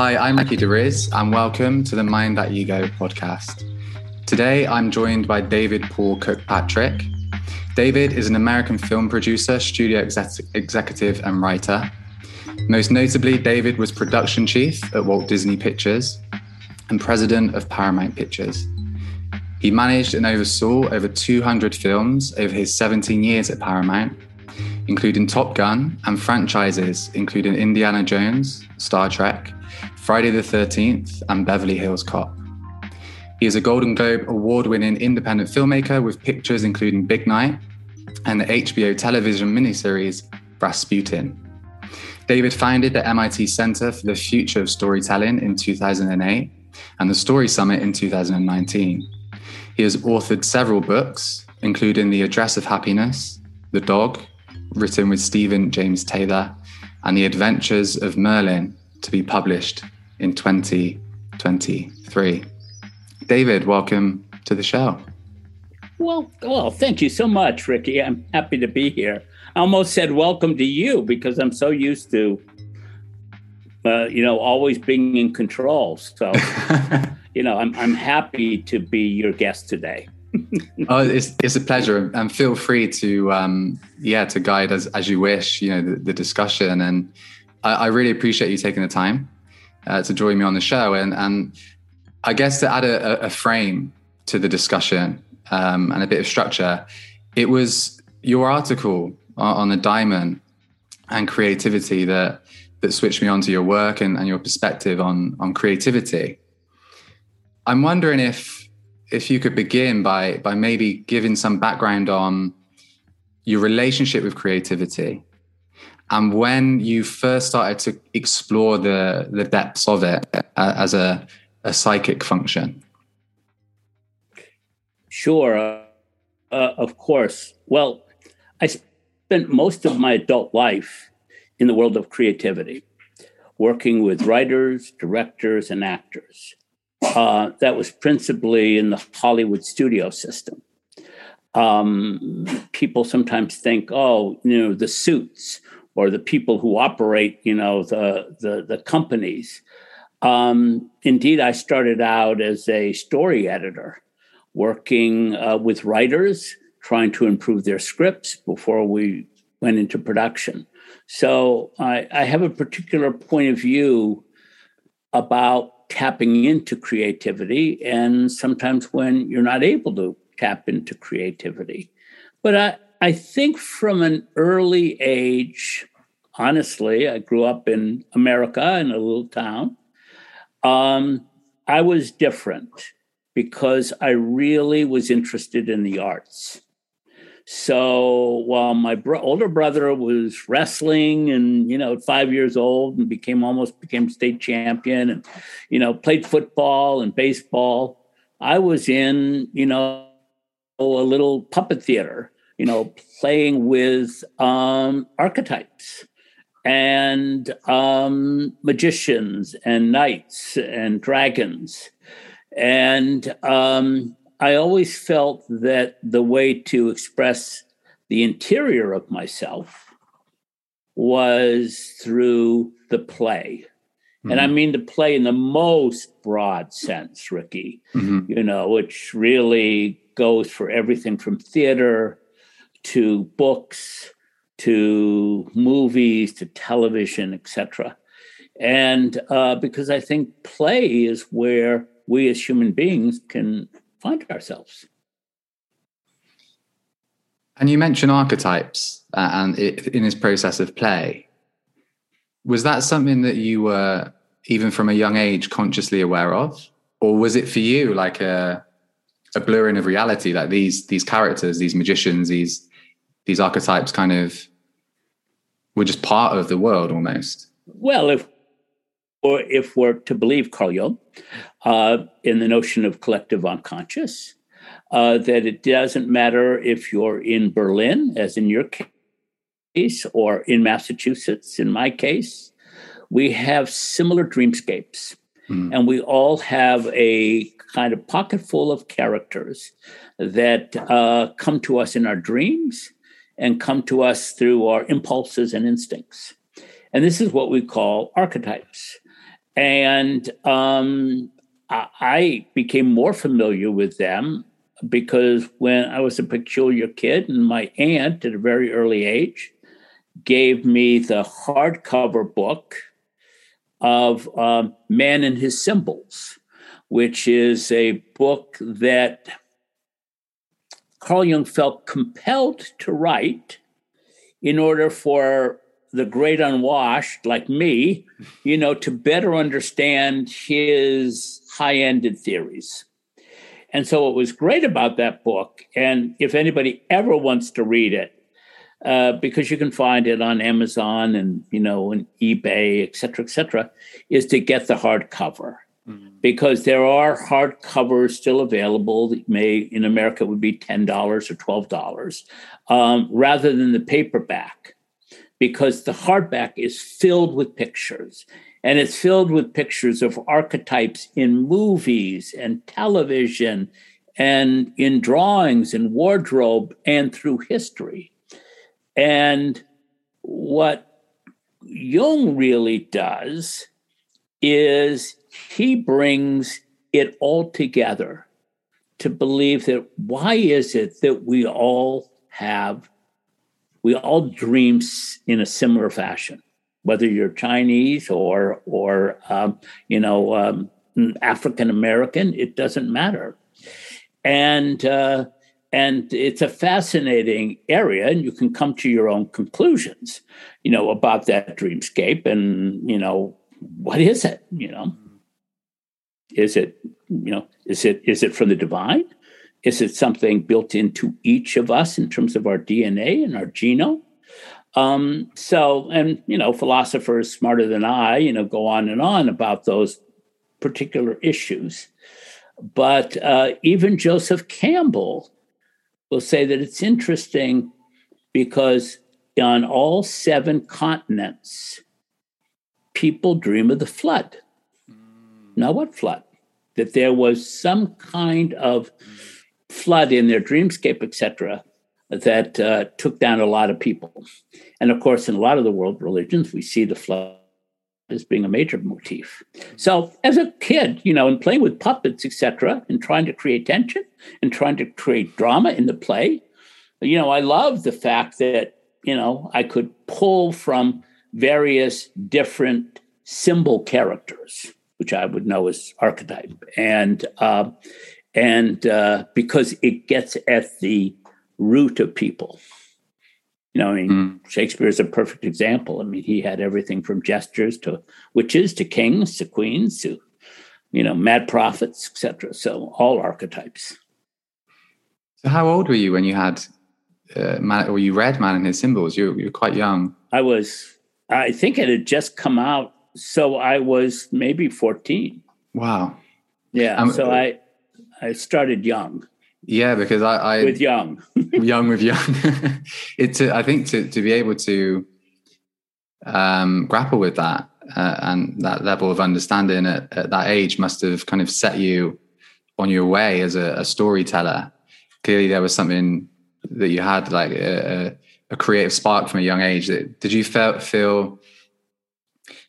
Hi, I'm Ricky DeRiz, and welcome to the Mind That You Go podcast. Today, I'm joined by David Paul Kirkpatrick. David is an American film producer, studio exec- executive, and writer. Most notably, David was production chief at Walt Disney Pictures and president of Paramount Pictures. He managed and oversaw over 200 films over his 17 years at Paramount, including Top Gun and franchises including Indiana Jones, Star Trek, Friday the 13th, and Beverly Hills Cop. He is a Golden Globe award winning independent filmmaker with pictures including Big Night and the HBO television miniseries Rasputin. David founded the MIT Center for the Future of Storytelling in 2008 and the Story Summit in 2019. He has authored several books, including The Address of Happiness, The Dog, written with Steven James Taylor, and The Adventures of Merlin, to be published in 2023. David, welcome to the show. Well, well, thank you so much, Ricky. I'm happy to be here. I almost said welcome to you because I'm so used to, uh, you know, always being in control. So you know, I'm, I'm happy to be your guest today. oh, it's, it's a pleasure, and feel free to um, yeah to guide as as you wish. You know the, the discussion, and I, I, really appreciate you taking the time uh, to join me on the show. And and I guess to add a, a frame to the discussion um, and a bit of structure, it was your article on the daimon and creativity that that switched me onto your work and, and your perspective on on creativity. I'm wondering if if you could begin by by maybe giving some background on your relationship with creativity and when you first started to explore the the depths of it uh, as a a psychic function. Sure, uh, uh, of course. Well, I spent most of my adult life in the world of creativity, working with writers, directors, and actors. Uh, that was principally in the Hollywood studio system. Um, people sometimes think, oh, you know, the suits or the people who operate, you know, the the, the companies. Um, indeed, I started out as a story editor, working uh, with writers, trying to improve their scripts before we went into production. So I, I have a particular point of view about tapping into creativity and sometimes when you're not able to tap into creativity. But I, I think from an early age, honestly, I grew up in America in a little town. Um, I was different because I really was interested in the arts. So while my bro- older brother was wrestling and you know five years old and became almost became state champion and you know played football and baseball, I was in you know a little puppet theater, you know, playing with um, archetypes and um, magicians and knights and dragons and um, I always felt that the way to express the interior of myself was through the play. Mm-hmm. And I mm-hmm. mean the play in the most broad sense, Ricky, mm-hmm. you know, which really goes for everything from theater to books to movies to television, etc. And uh, because I think play is where we as human beings can find ourselves. And you mentioned archetypes uh, and it, in this process of play. Was that something that you were, even from a young age, consciously aware of? Or was it for you like a, a blurring of reality, like these these characters, these magicians, these these archetypes kind of were just part of the world almost? Well, if or if we're to believe Carl Jung uh, in the notion of collective unconscious, uh, that it doesn't matter if you're in Berlin, as in your case, or in Massachusetts, in my case, we have similar dreamscapes. Mm. And we all have a kind of pocket full of characters that uh, come to us in our dreams and come to us through our impulses and instincts. And this is what we call archetypes. And um, I became more familiar with them because when I was a peculiar kid, and my aunt at a very early age gave me the hardcover book of um, Man and His Symbols, which is a book that Carl Jung felt compelled to write in order for the great unwashed like me, you know, to better understand his high-ended theories. And so what was great about that book, and if anybody ever wants to read it, uh, because you can find it on Amazon and you know and eBay, et cetera, et cetera, is to get the hardcover. Mm-hmm. Because there are hardcovers still available that may in America would be ten dollars or twelve dollars, um, rather than the paperback because the hardback is filled with pictures. And it's filled with pictures of archetypes in movies and television and in drawings and wardrobe and through history. And what Jung really does is he brings it all together to believe that why is it that we all have we all dream in a similar fashion, whether you're Chinese or or um, you know um, African American. It doesn't matter, and uh, and it's a fascinating area, and you can come to your own conclusions, you know, about that dreamscape, and you know what is it, you know. Is it, you know, is it is it from the divine? Is it something built into each of us in terms of our DNA and our genome? Um, so, and you know, philosophers smarter than I, you know, go on and on about those particular issues. But uh, even Joseph Campbell will say that it's interesting because on all seven continents, people dream of the flood. Now, what flood? That there was some kind of flood in their dreamscape, etc., that uh, took down a lot of people. And of course, in a lot of the world religions, we see the flood as being a major motif. So, as a kid, you know, and playing with puppets, etc., and trying to create tension and trying to create drama in the play, you know, I love the fact that you know I could pull from various different symbol characters, which I would know as archetype, and uh, and uh, because it gets at the root of people. You know, I mean, mm. Shakespeare is a perfect example. I mean, he had everything from jesters to witches to kings to queens to, you know, mad prophets, etc. So all archetypes. So, how old were you when you had, uh, man, or you read Man and His Symbols? You, you were quite young. I was. I think it had just come out, so I was maybe fourteen. Wow. Yeah. Um, so I I started young. Yeah, because I, I with young, young with young. it's I think to to be able to um, grapple with that uh, and that level of understanding at, at, that age must have kind of set you on your way as a, a storyteller. Clearly, there was something that you had like a, a creative spark from a young age. That Did you feel feel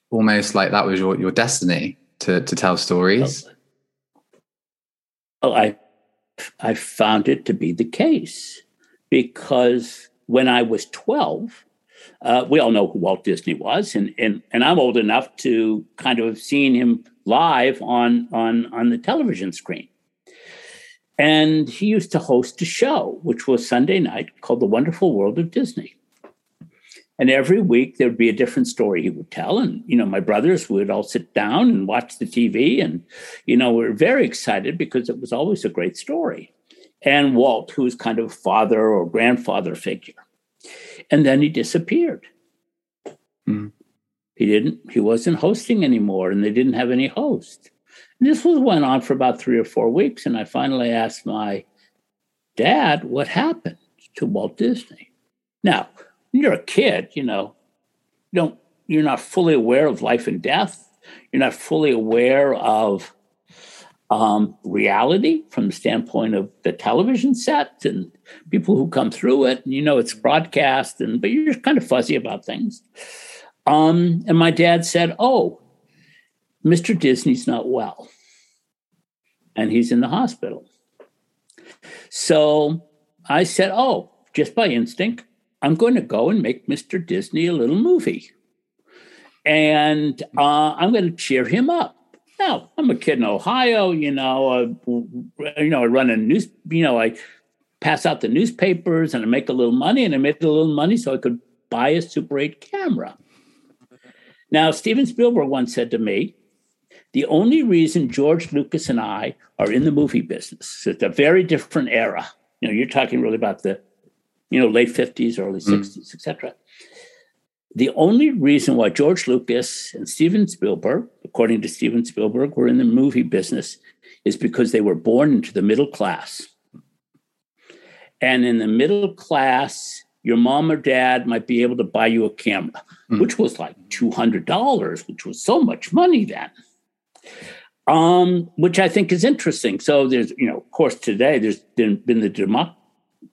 almost like that was your, your destiny to to tell stories? Well, I, I found it to be the case because when I was 12, uh, we all know who Walt Disney was, and, and, and I'm old enough to kind of have seen him live on, on, on the television screen. And he used to host a show, which was Sunday night, called The Wonderful World of Disney. And every week there'd be a different story he would tell. And, you know, my brothers would all sit down and watch the TV. And, you know, we are very excited because it was always a great story. And Walt, who was kind of a father or grandfather figure. And then he disappeared. Mm. He didn't, he wasn't hosting anymore, and they didn't have any host. And this was went on for about three or four weeks. And I finally asked my dad what happened to Walt Disney. Now, you're a kid, you know, you don't you're not fully aware of life and death. You're not fully aware of um, reality from the standpoint of the television set and people who come through it. And you know it's broadcast, and but you're kind of fuzzy about things. Um, and my dad said, "Oh, Mr. Disney's not well and he's in the hospital. So I said, Oh, just by instinct, I'm going to go and make Mr. Disney a little movie. And uh, I'm going to cheer him up. Now, I'm a kid in Ohio, you know, uh, you know, I run a news, you know, I pass out the newspapers and I make a little money and I made a little money so I could buy a Super 8 camera. Now, Steven Spielberg once said to me, the only reason George Lucas and I are in the movie business, it's a very different era. You know, you're talking really about the, you know, late 50s, early 60s, mm. etc. The only reason why George Lucas and Steven Spielberg, according to Steven Spielberg, were in the movie business is because they were born into the middle class. And in the middle class, your mom or dad might be able to buy you a camera, mm. which was like $200, which was so much money then um, which I think is interesting. So there's, you know, of course, today there's been, been the democ-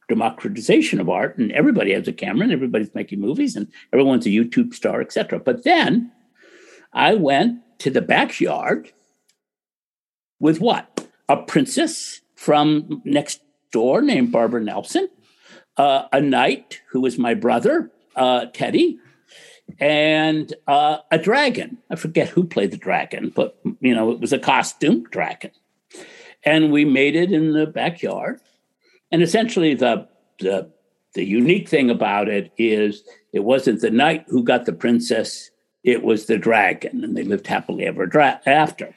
democratization of art, and everybody has a camera, and everybody's making movies, and everyone's a YouTube star, etc. But then I went to the backyard with what? A princess from next door named Barbara Nelson, uh, a knight who was my brother, uh, Teddy, and uh, a dragon. I forget who played the dragon, but you know it was a costume dragon, and we made it in the backyard. And essentially, the the the unique thing about it is it wasn't the knight who got the princess; it was the dragon, and they lived happily ever dra- after.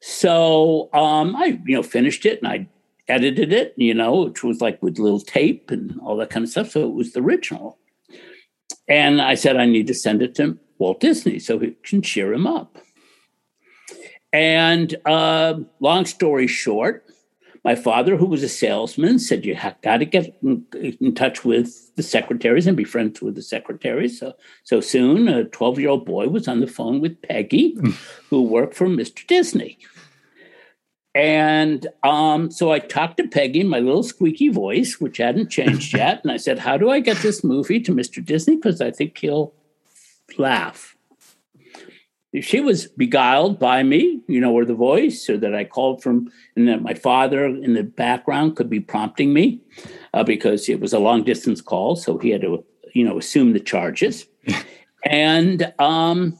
So um, I you know finished it and I edited it, you know, which was like with little tape and all that kind of stuff. So it was the original. And I said, I need to send it to Walt Disney so he can cheer him up. And uh, long story short, my father, who was a salesman, said, You got to get in, in touch with the secretaries and be friends with the secretaries. So, so soon, a 12 year old boy was on the phone with Peggy, who worked for Mr. Disney. And um, so I talked to Peggy in my little squeaky voice, which hadn't changed yet. And I said, How do I get this movie to Mr. Disney? Because I think he'll laugh. She was beguiled by me, you know, or the voice, or that I called from, and that my father in the background could be prompting me uh, because it was a long distance call. So he had to, you know, assume the charges. and um,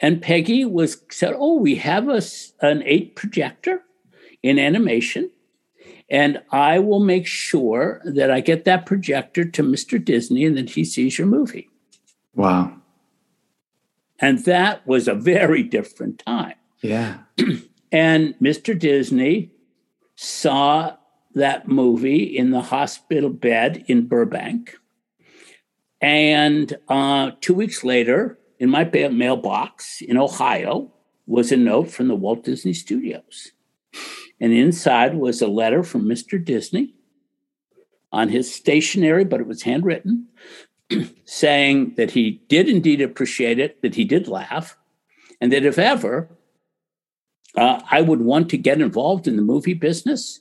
and Peggy was said, "Oh, we have a, an eight projector in animation, and I will make sure that I get that projector to Mr. Disney, and that he sees your movie." Wow! And that was a very different time. Yeah. and Mr. Disney saw that movie in the hospital bed in Burbank. And uh, two weeks later, in my mailbox in Ohio was a note from the Walt Disney Studios. And inside was a letter from Mr. Disney on his stationery, but it was handwritten, saying that he did indeed appreciate it, that he did laugh, and that if ever uh, I would want to get involved in the movie business,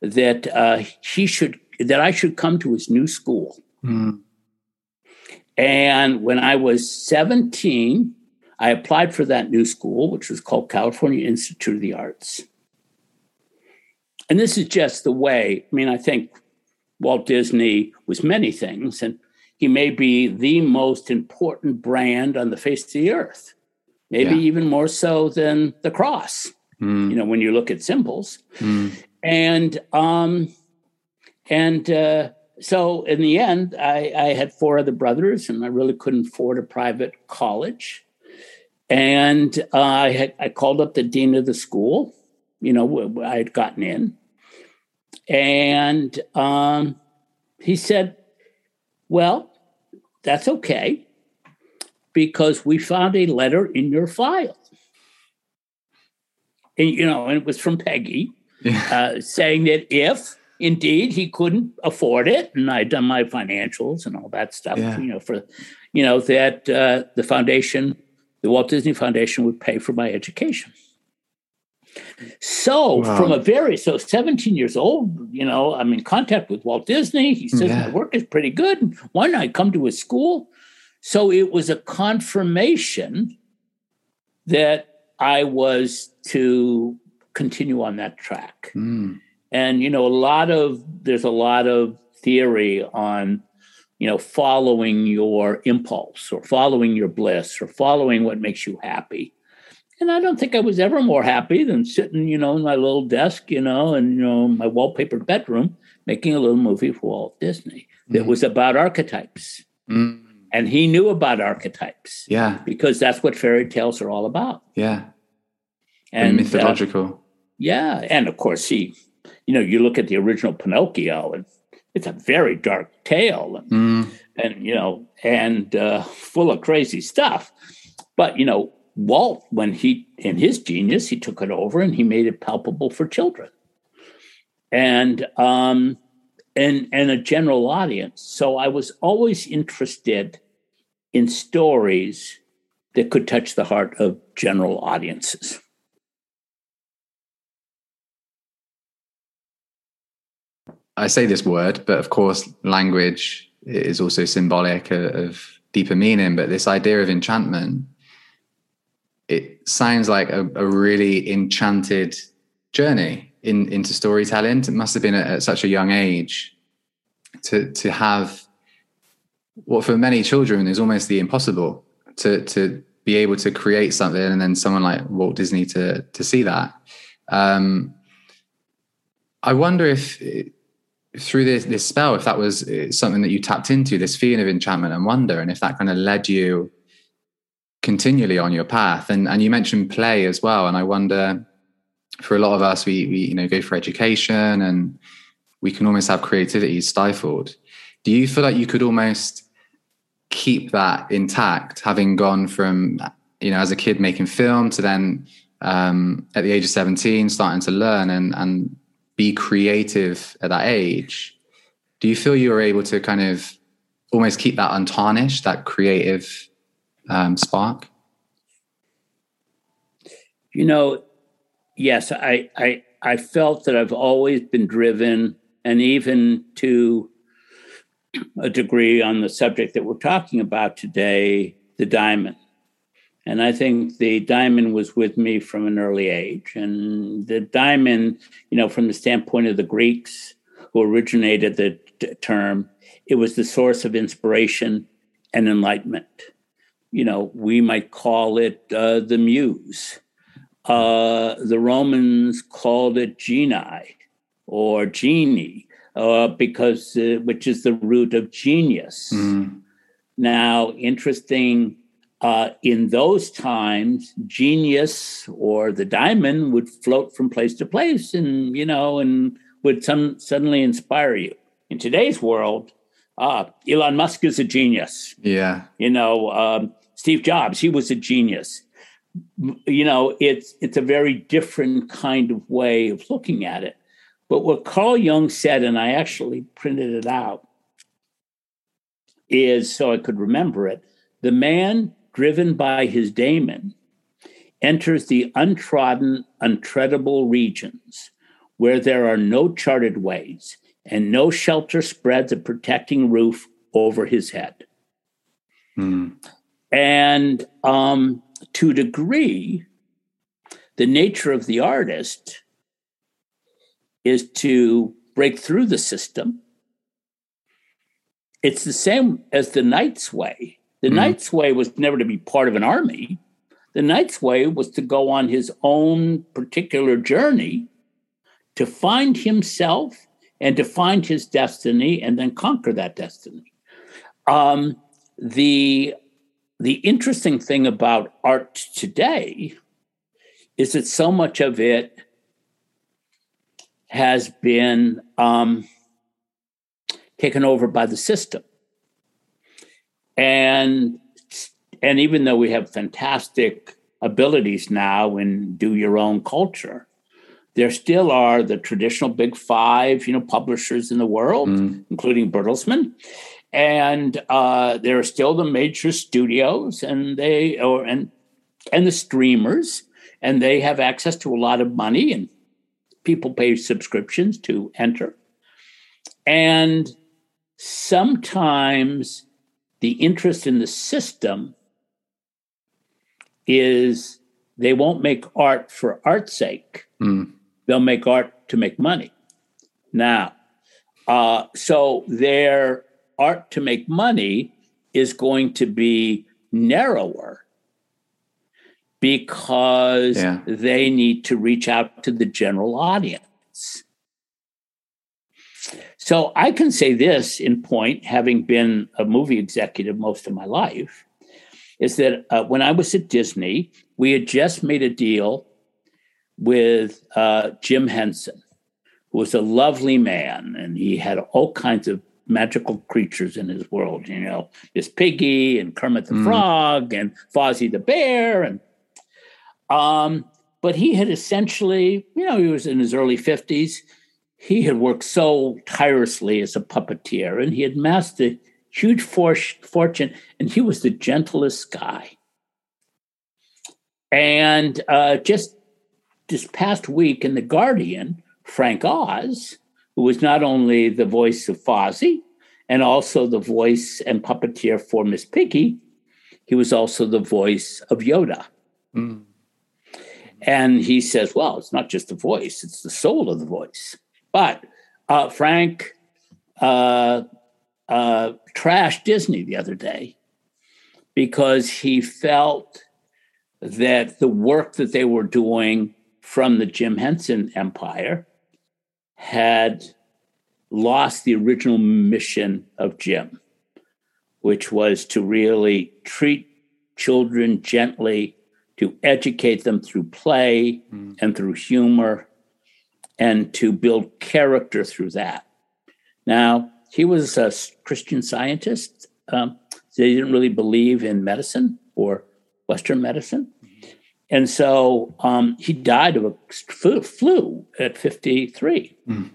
that uh, he should, that I should come to his new school. Mm. And when I was 17, I applied for that new school, which was called California Institute of the Arts. And this is just the way, I mean, I think Walt Disney was many things, and he may be the most important brand on the face of the earth, maybe yeah. even more so than the cross, mm. you know, when you look at symbols. Mm. And, um, and, uh, so in the end, I, I, had four other brothers, and I really couldn't afford a private college. And uh, I, had, I called up the dean of the school. You know, I had gotten in, and um, he said, "Well, that's okay, because we found a letter in your file." And you know, and it was from Peggy, uh, saying that if indeed he couldn't afford it and i'd done my financials and all that stuff yeah. you know for you know that uh, the foundation the walt disney foundation would pay for my education so wow. from a very so 17 years old you know i'm in contact with walt disney he says yeah. my work is pretty good why not I come to his school so it was a confirmation that I was to continue on that track. Mm. And you know, a lot of there's a lot of theory on you know following your impulse or following your bliss or following what makes you happy and i don't think i was ever more happy than sitting you know in my little desk you know and you know my wallpapered bedroom making a little movie for walt disney that mm-hmm. was about archetypes. Mm. and he knew about archetypes yeah. because that's what fairy tales are all about. Yeah. And, and mythological. Uh, yeah and of course he you know you look at the original pinocchio and it's a very dark tale. And, mm. and you know and uh, full of crazy stuff. But you know walt when he in his genius he took it over and he made it palpable for children. And um and and a general audience. So i was always interested in stories that could touch the heart of general audiences. I say this word, but of course, language is also symbolic of, of deeper meaning. But this idea of enchantment, it sounds like a, a really enchanted journey in, into storytelling. It must have been at, at such a young age to to have what for many children is almost the impossible to to be able to create something and then someone like Walt Disney to to see that. Um, I wonder if through this, this spell, if that was uh, something that you tapped into, this feeling of enchantment and wonder, and if that kind of led you continually on your path. And and you mentioned play as well, and I wonder for a lot of us, we, we you know go for education, and we can almost have creativity stifled. Do you feel like you could almost keep that intact, having gone from you know as a kid making film to then um, at the age of seventeen starting to learn and and be creative at that age, do you feel you were able to kind of almost keep that untarnished, that creative um, spark? You know, yes, I, I I felt that I've always been driven, and even to a degree on the subject that we're talking about today, the daimon. And I think the daimon was with me from an early age. And the daimon, you know, from the standpoint of the Greeks who originated the t- term, it was the source of inspiration and enlightenment. You know, we might call it uh, the muse. Uh, the Romans called it geni or genie, uh, because uh, which is the root of genius. Mm. Now, interesting uh, in those times, genius or the daimon would float from place to place, and you know, and would some suddenly inspire you. In today's world, uh, Elon Musk is a genius. Yeah, you know, um, Steve Jobs, he was a genius. You know, it's it's a very different kind of way of looking at it. But what Carl Jung said, and I actually printed it out, is so I could remember it. The man driven by his daemon, enters the untrodden, untreadable regions where there are no charted ways and no shelter spreads a protecting roof over his head. Hmm. And um, to a degree, the nature of the artist is to break through the system. It's the same as the knight's way. The mm. Knight's Way was never to be part of an army. The Knight's Way was to go on his own particular journey to find himself and to find his destiny and then conquer that destiny. Um, the the interesting thing about art today is that so much of it has been um, taken over by the system and and even though we have fantastic abilities now in do your own culture there still are the traditional big five you know publishers in the world mm. including bertelsmann and uh, there are still the major studios and they or and and the streamers and they have access to a lot of money and people pay subscriptions to enter and sometimes the interest in the system is they won't make art for art's sake. Mm. They'll make art to make money. Now, uh, so their art to make money is going to be narrower because yeah. they need to reach out to the general audience. So I can say this in point, having been a movie executive most of my life, is that uh, when I was at Disney, we had just made a deal with uh, Jim Henson, who was a lovely man, and he had all kinds of magical creatures in his world. You know, Miss Piggy and Kermit the mm. Frog and Fozzie the Bear, and um, but he had essentially, you know, he was in his early fifties. He had worked so tirelessly as a puppeteer, and he had amassed a huge for- fortune, and he was the gentlest guy. And uh, just this past week in The Guardian, Frank Oz, who was not only the voice of Fozzie and also the voice and puppeteer for Miss Piggy, he was also the voice of Yoda. Mm. And he says, well, it's not just the voice, it's the soul of the voice. But uh, Frank uh, uh, trashed Disney the other day because he felt that the work that they were doing from the Jim Henson empire had lost the original mission of Jim, which was to really treat children gently, to educate them through play mm. and through humor, and to build character through that. Now, he was a Christian scientist. Um, they didn't really believe in medicine or Western medicine. And so um, he died of a flu at 53. Mm.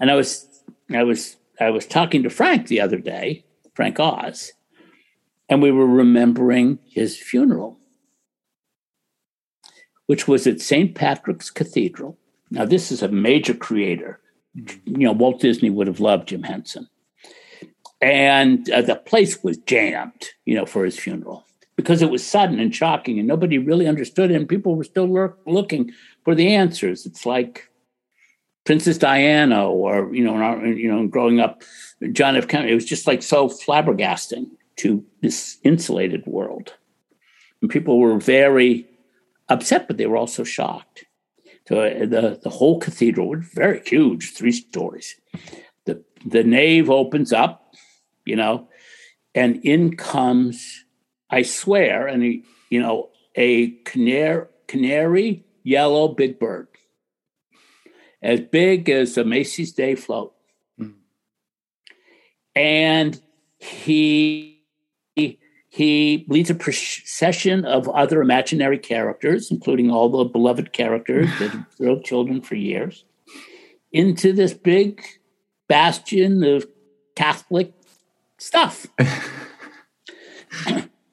And I was, I was, I was talking to Frank the other day, Frank Oz, and we were remembering his funeral, which was at St. Patrick's Cathedral. Now, this is a major creator. You know, Walt Disney would have loved Jim Henson. And uh, the place was jammed, you know, for his funeral because it was sudden and shocking and nobody really understood it and people were still lurk, looking for the answers. It's like princess diana or you know you know growing up john f. Kennedy it was just like so flabbergasting to this insulated world. And people were very upset but they were also shocked. So uh, the, the whole cathedral was very huge three stories. The, the nave opens up you know and in comes I swear, and he, you know, a canary, canary yellow big bird, as big as a Macy's Day float. And he, he he leads a procession of other imaginary characters, including all the beloved characters that thrilled children for years, into this big bastion of Catholic stuff.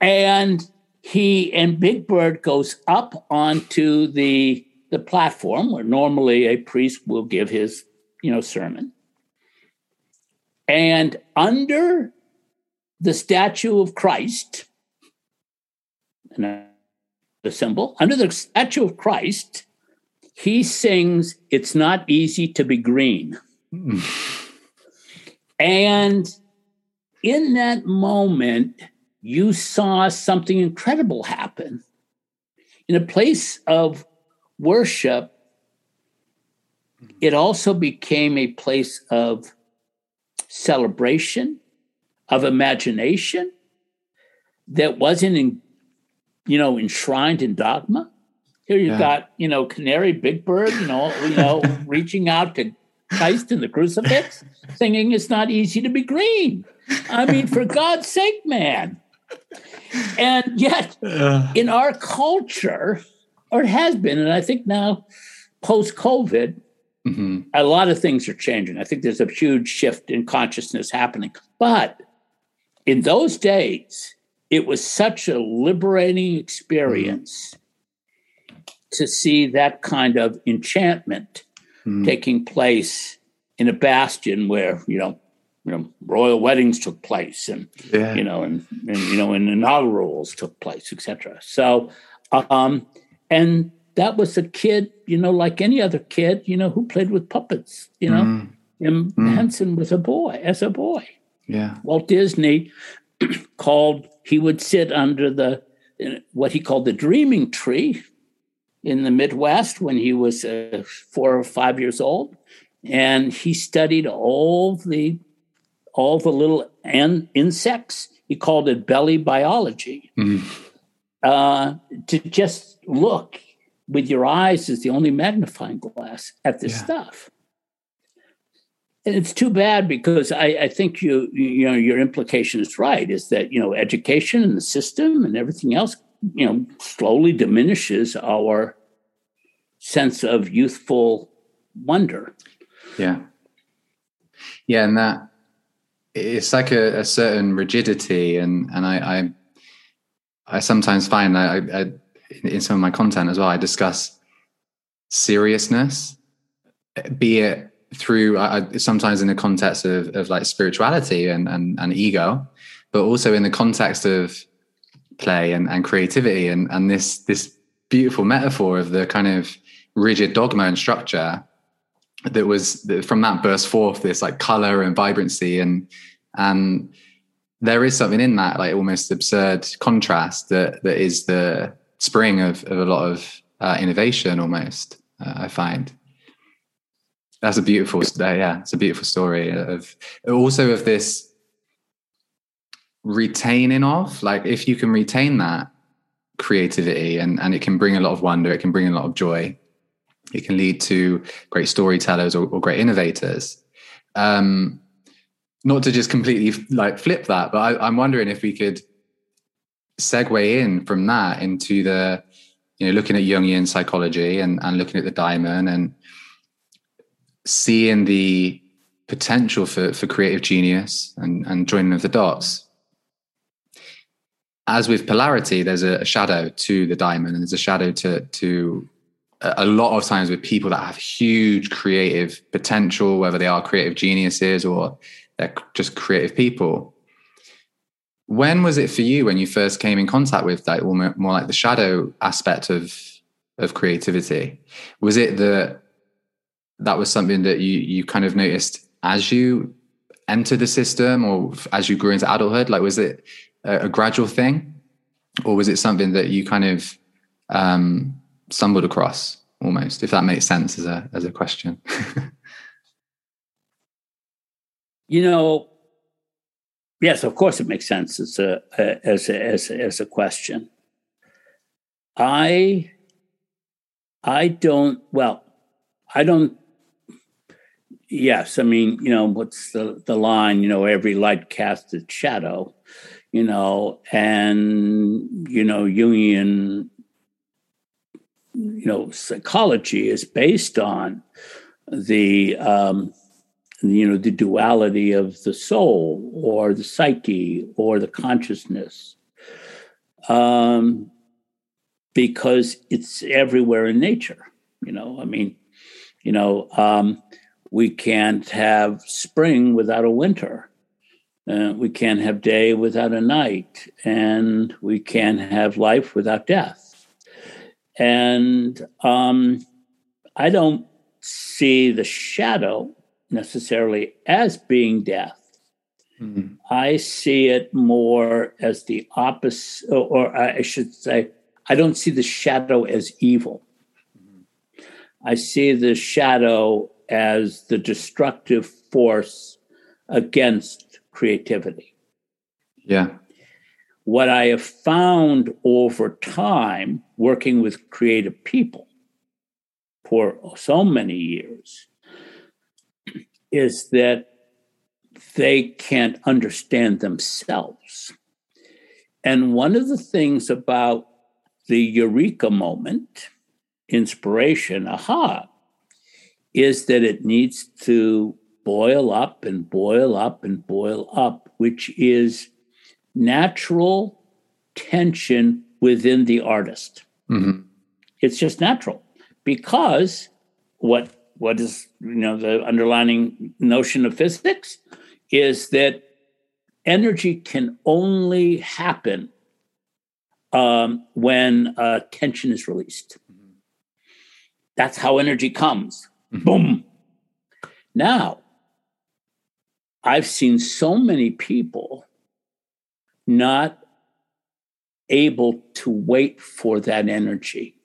and he and Big Bird goes up onto the the platform where normally a priest will give his you know sermon. And under the statue of christ and uh, the symbol under the statue of christ he sings it's not easy to be green. And in that moment you saw something incredible happen. In a place of worship, it also became a place of celebration, of imagination that wasn't in, you know, enshrined in dogma. Here you yeah. got, you know, Canary Big Bird, you know, you know, reaching out to Christ in the crucifix, singing "It's not easy to be green." I mean, for God's sake, man! And yet, in our culture, or it has been, and I think now post COVID, mm-hmm. a lot of things are changing. I think there's a huge shift in consciousness happening. But in those days, it was such a liberating experience mm-hmm. to see that kind of enchantment mm-hmm. taking place in a bastion where, you know, you know, royal weddings took place, and yeah. you know, and, and you know, and inaugurals took place, etc. So Um, and that was a kid, you know, like any other kid, you know, who played with puppets, you know. Mm. Jim mm. Henson was a boy, as a boy. Yeah. Walt Disney called, he would sit under the, what he called the dreaming tree in the Midwest when he was uh, four or five years old. And he studied all the, all the little an- insects. He called it belly biology. Mm. Uh, to just look with your eyes as the only magnifying glass at this yeah. stuff. And it's too bad because I, I, think you you know your implication is right is that you know education and the system and everything else you know slowly diminishes our sense of youthful wonder. Yeah, yeah, and that it's like a, a certain rigidity, and and I I, I sometimes find I, I in some of my content as well, I discuss seriousness, be it through uh, sometimes in the context of, of like spirituality and, and, and ego, but also in the context of play and, and creativity and, and this this beautiful metaphor of the kind of rigid dogma and structure that was from that burst forth this like color and vibrancy. And and there is something in that like almost absurd contrast that that is the spring of, of a lot of uh, innovation almost uh, i find. That's a beautiful uh, yeah it's a beautiful story of also of this retaining of like if you can retain that creativity and and it can bring a lot of wonder it can bring a lot of joy it can lead to great storytellers or, or great innovators um not to just completely like flip that but I, i'm wondering if we could segue in from that into the you know looking at Jungian psychology and, and looking at the daimon and seeing the potential for, for creative genius and, and joining of the dots. As with polarity, there's a, shadow to the daimon, and there's a shadow to to a lot of times with people that have huge creative potential, whether they are creative geniuses or they're just creative people when was it for you when you first came in contact with like more, more like the shadow aspect of of creativity? Was it that that was something that you you kind of noticed as you entered the system or as you grew into adulthood? Like, was it a, a gradual thing, or was it something that you kind of um, stumbled across almost? If that makes sense as a as a question. you know, Yes, of course, it makes sense as a, as a, as a, as a question. I I don't well, I don't. Yes, I mean, you know, what's the the line? You know, every light casts its shadow. You know, and you know, Jungian, you know, psychology is based on the um, you know the duality of the soul or the psyche or the consciousness. Um, because it's everywhere in nature you know i mean you know um, we can't have spring without a winter. Uh, we can't have day without a night. And we can't have life without death and um, i don't see the shadow necessarily as being death. Mm-hmm. I see it more as the opposite, or I should say, I don't see the shadow as evil. Mm-hmm. I see the shadow as the destructive force against creativity. Yeah. What I have found over time working with creative people for so many years is that they can't understand themselves. And one of the things about the eureka moment, inspiration, aha, is that it needs to boil up and boil up and boil up, which is natural tension within the artist. Mm-hmm. It's just natural because what what is you know the underlining notion of physics is that energy can only happen um, when uh, tension is released. That's how energy comes. Mm-hmm. Boom. Now, I've seen so many people not able to wait for that energy.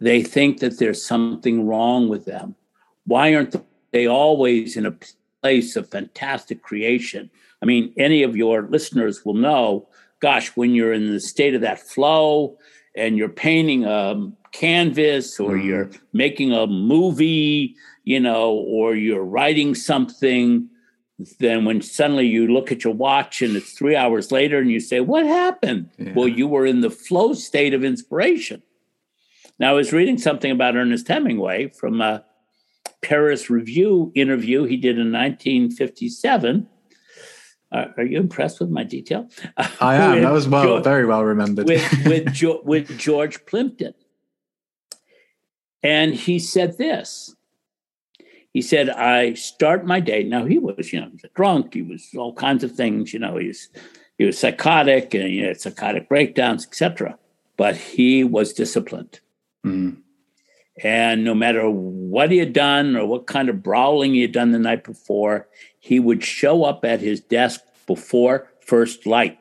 They think that there's something wrong with them. Why aren't they always in a place of fantastic creation? I mean, any of your listeners will know, gosh, when you're in the state of that flow and you're painting a canvas or mm-hmm. you're making a movie, you know, or you're writing something, then when suddenly you look at your watch and it's three hours later and you say, What happened? Yeah. Well, you were in the flow state of inspiration. Now, I was reading something about Ernest Hemingway from a Paris Review interview he did in 1957. Uh, are you impressed with my detail? I am. that was well, George, very well remembered. with, with, with George Plimpton. And he said this he said, I start my day. Now he was, you know, he was drunk. He was all kinds of things. You know, he was, he was psychotic and he had psychotic breakdowns, etc. But he was disciplined. Mm. And no matter what he had done or what kind of brawling he had done the night before, he would show up at his desk before first light.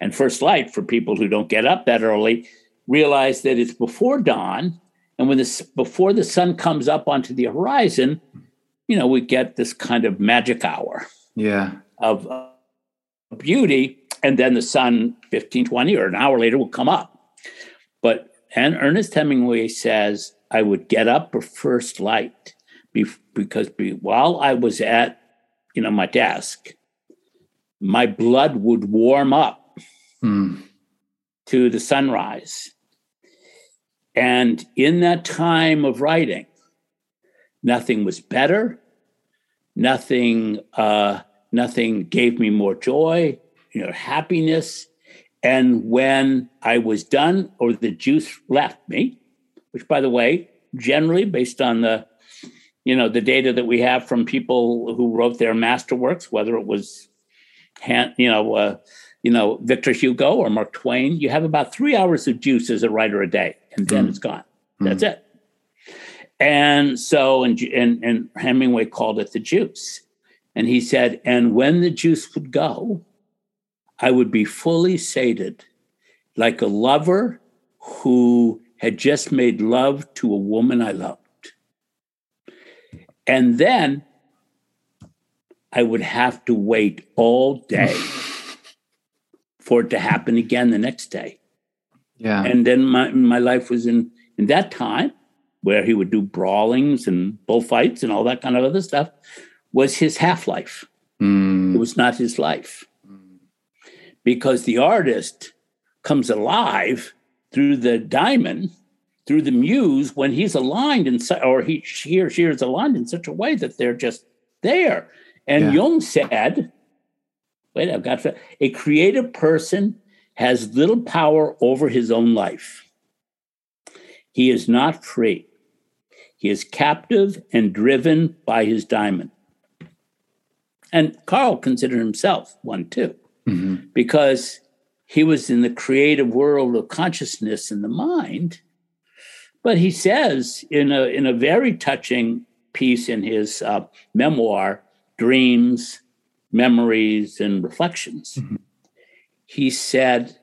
And first light, for people who don't get up that early, realize that it's before dawn and when this before the sun comes up onto the horizon, you know, we get this kind of magic hour. Yeah. Of uh, beauty. And then the sun 15, 20 or an hour later will come up. But and Ernest Hemingway says, I would get up for first light because while I was at, you know, my desk, my blood would warm up mm. to the sunrise. And in that time of writing, nothing was better. Nothing, uh, nothing gave me more joy, you know, happiness. And when I was done, or the juice left me, which, by the way, generally based on the, you know, the data that we have from people who wrote their masterworks, whether it was, you know, uh, you know, Victor Hugo or Mark Twain, you have about three hours of juice as a writer a day, and then mm. it's gone. Mm. That's it. And so, and, and, and Hemingway called it the juice. And he said, and when the juice would go, I would be fully sated, like a lover who had just made love to a woman I loved. And then I would have to wait all day for it to happen again the next day. Yeah. And then my my life was in in that time where he would do brawlings and bullfights and all that kind of other stuff was his half life. Mm. It was not his life. Because the artist comes alive through the daimon, through the muse, when he's aligned in or he, he or she is aligned in such a way that they're just there. And yeah. Jung said, wait, I've got to, a creative person has little power over his own life. He is not free. He is captive and driven by his daimon. And Carl considered himself one too, mm-hmm. because he was in the creative world of consciousness and the mind. But he says in a, in a very touching piece in his uh, memoir, Dreams, memories and reflections. Mm-hmm. He said,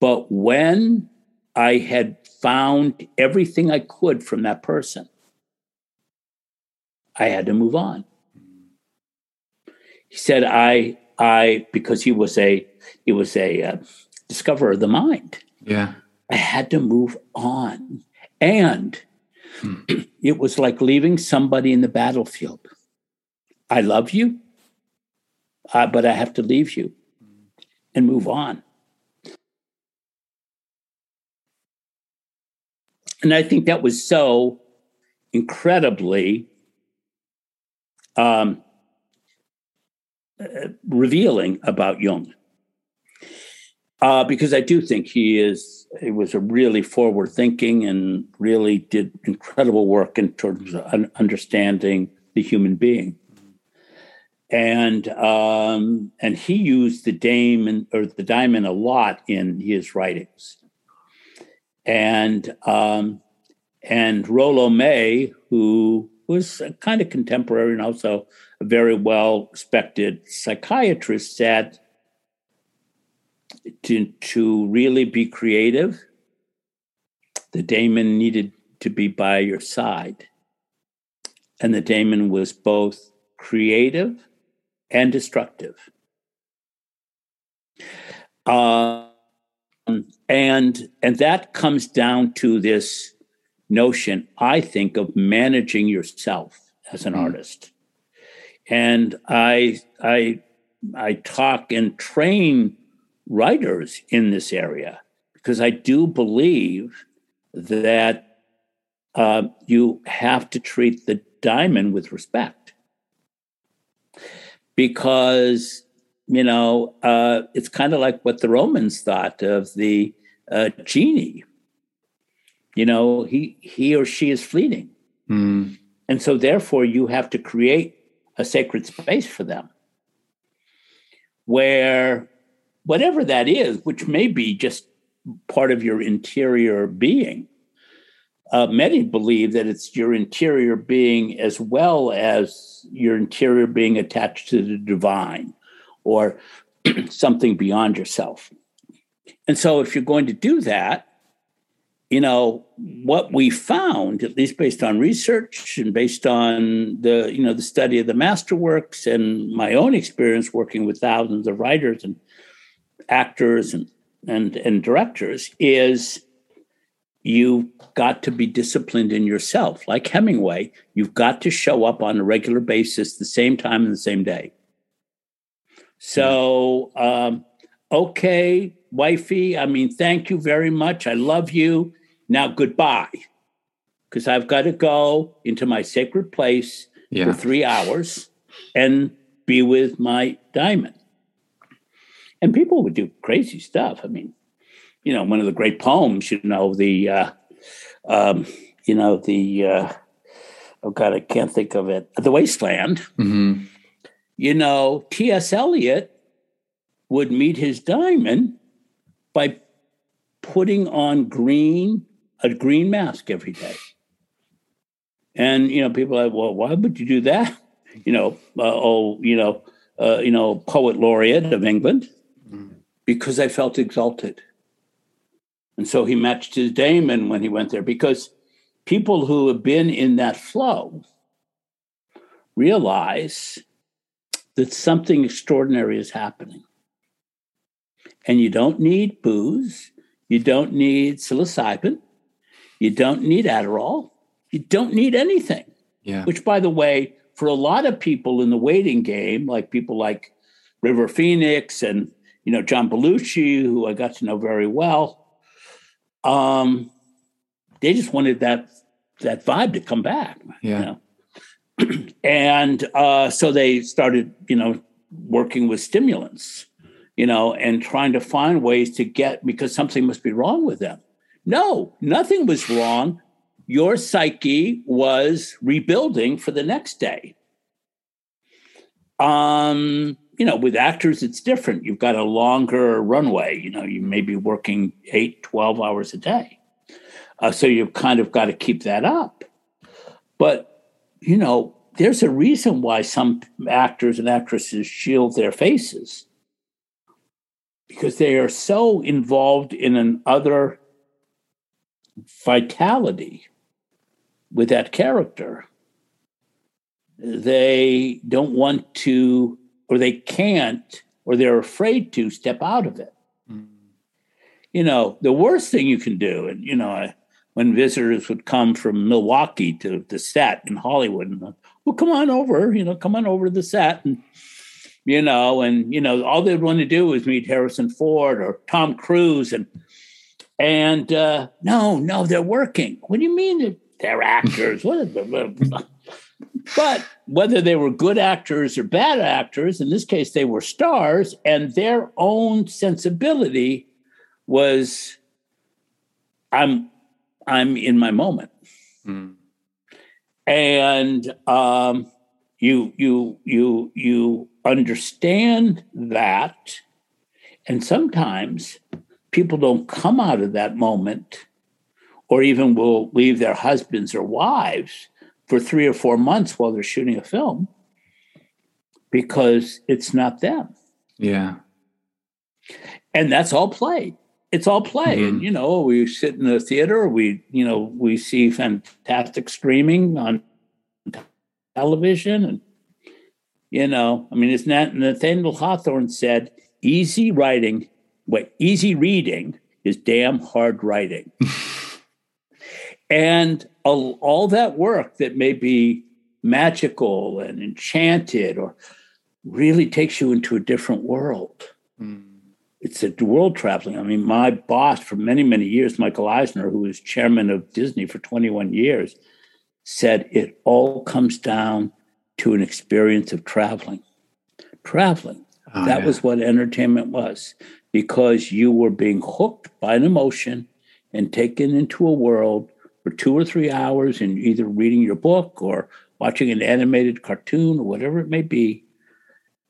But when I had found everything I could from that person, I had to move on. He said, I, I, because he was a, he was a uh, discoverer of the mind. Yeah. I had to move on. And hmm. it was like leaving somebody in the battlefield. I love you, uh, but I have to leave you and move on. And I think that was so incredibly um, uh, revealing about Jung. Uh, because I do think he is he was a really forward thinking and really did incredible work in terms of understanding the human being. And um, and he used the daimon or the daimon a lot in his writings. And um, and Rollo May, who was a kind of contemporary and also a very well respected psychiatrist, said to, to really be creative, the daemon needed to be by your side. And the daemon was both creative and destructive. Uh, and and that comes down to this notion, I think, of managing yourself as an mm. artist. And I I I talk and train writers in this area because I do believe that uh, you have to treat the daimon with respect because you know uh, it's kind of like what the Romans thought of the uh, genie. You know, he he or she is fleeting, mm. and so therefore you have to create a sacred space for them where whatever that is, which may be just part of your interior being. Uh, many believe that it's your interior being as well as your interior being attached to the divine or something beyond yourself. And so, if you're going to do that, you know what we found, at least based on research and based on the you know the study of the masterworks and my own experience working with thousands of writers and actors and and and directors is you've got to be disciplined in yourself. Like hemingway you've got to show up on a regular basis the same time and the same day. So um, okay wifey i mean thank you very much. I love you. Now goodbye. Because i've got to go into my sacred place yeah. for three hours and be with my daimon. And people would do crazy stuff. I mean, you know, one of the great poems, you know, the, uh, um, you know, the, uh, oh God, I can't think of it, The Wasteland. Mm-hmm. You know, T.S. Eliot would meet his daimon by putting on green, a green mask every day. And, you know, people are like, well, why would you do that? You know, uh, oh, you know, uh, you know, poet laureate of England, because I felt exalted. And so he matched his daemon when he went there because people who have been in that flow realize that something extraordinary is happening. And you don't need booze, you don't need psilocybin, you don't need Adderall, you don't need anything. Yeah. Which, by the way, for a lot of people in the waiting game, like people like River Phoenix and you know, John Belushi, who I got to know very well, um, they just wanted that that vibe to come back. Yeah. You know? and uh, so they started, you know, working with stimulants, you know, and trying to find ways to get because something must be wrong with them. No, nothing was wrong. Your psyche was rebuilding for the next day. Um, you know, with actors, it's different. You've got a longer runway. You know, you may be working eight, 12 hours a day. Uh, so you've kind of got to keep that up. But, you know, there's a reason why some actors and actresses shield their faces because they are so involved in an other vitality with that character. They don't want to or they can't or they're afraid to step out of it. Mm. You know, the worst thing you can do, and you know, I, when visitors would come from Milwaukee to the set in Hollywood, and well, come on over, you know, come on over to the set, and you know, and you know, all they'd want to do is meet Harrison Ford or Tom Cruise, and and uh, no, no, they're working. What do you mean they're actors? what? But whether they were good actors or bad actors, in this case, they were stars, and their own sensibility was I'm I'm in my moment. Mm. And um, you you you you understand that and sometimes people don't come out of that moment or even will leave their husbands or wives for three or four months while they're shooting a film because it's not them. Yeah. And that's all play. It's all play. Mm-hmm. And, you know, we sit in the theater, we, you know, we see fantastic streaming on television. And, you know, I mean, it's not Nathaniel Hawthorne said, easy writing, what easy reading is damn hard writing. and all, that work that may be magical and enchanted or really takes you into a different world. Mm. It's a world traveling. I mean, my boss for many, many years, Michael Eisner, who was chairman of Disney for 21 years, said it all comes down to an experience of traveling. Traveling. Oh, that yeah. was what entertainment was because you were being hooked by an emotion and taken into a world for two or three hours in either reading your book or watching an animated cartoon or whatever it may be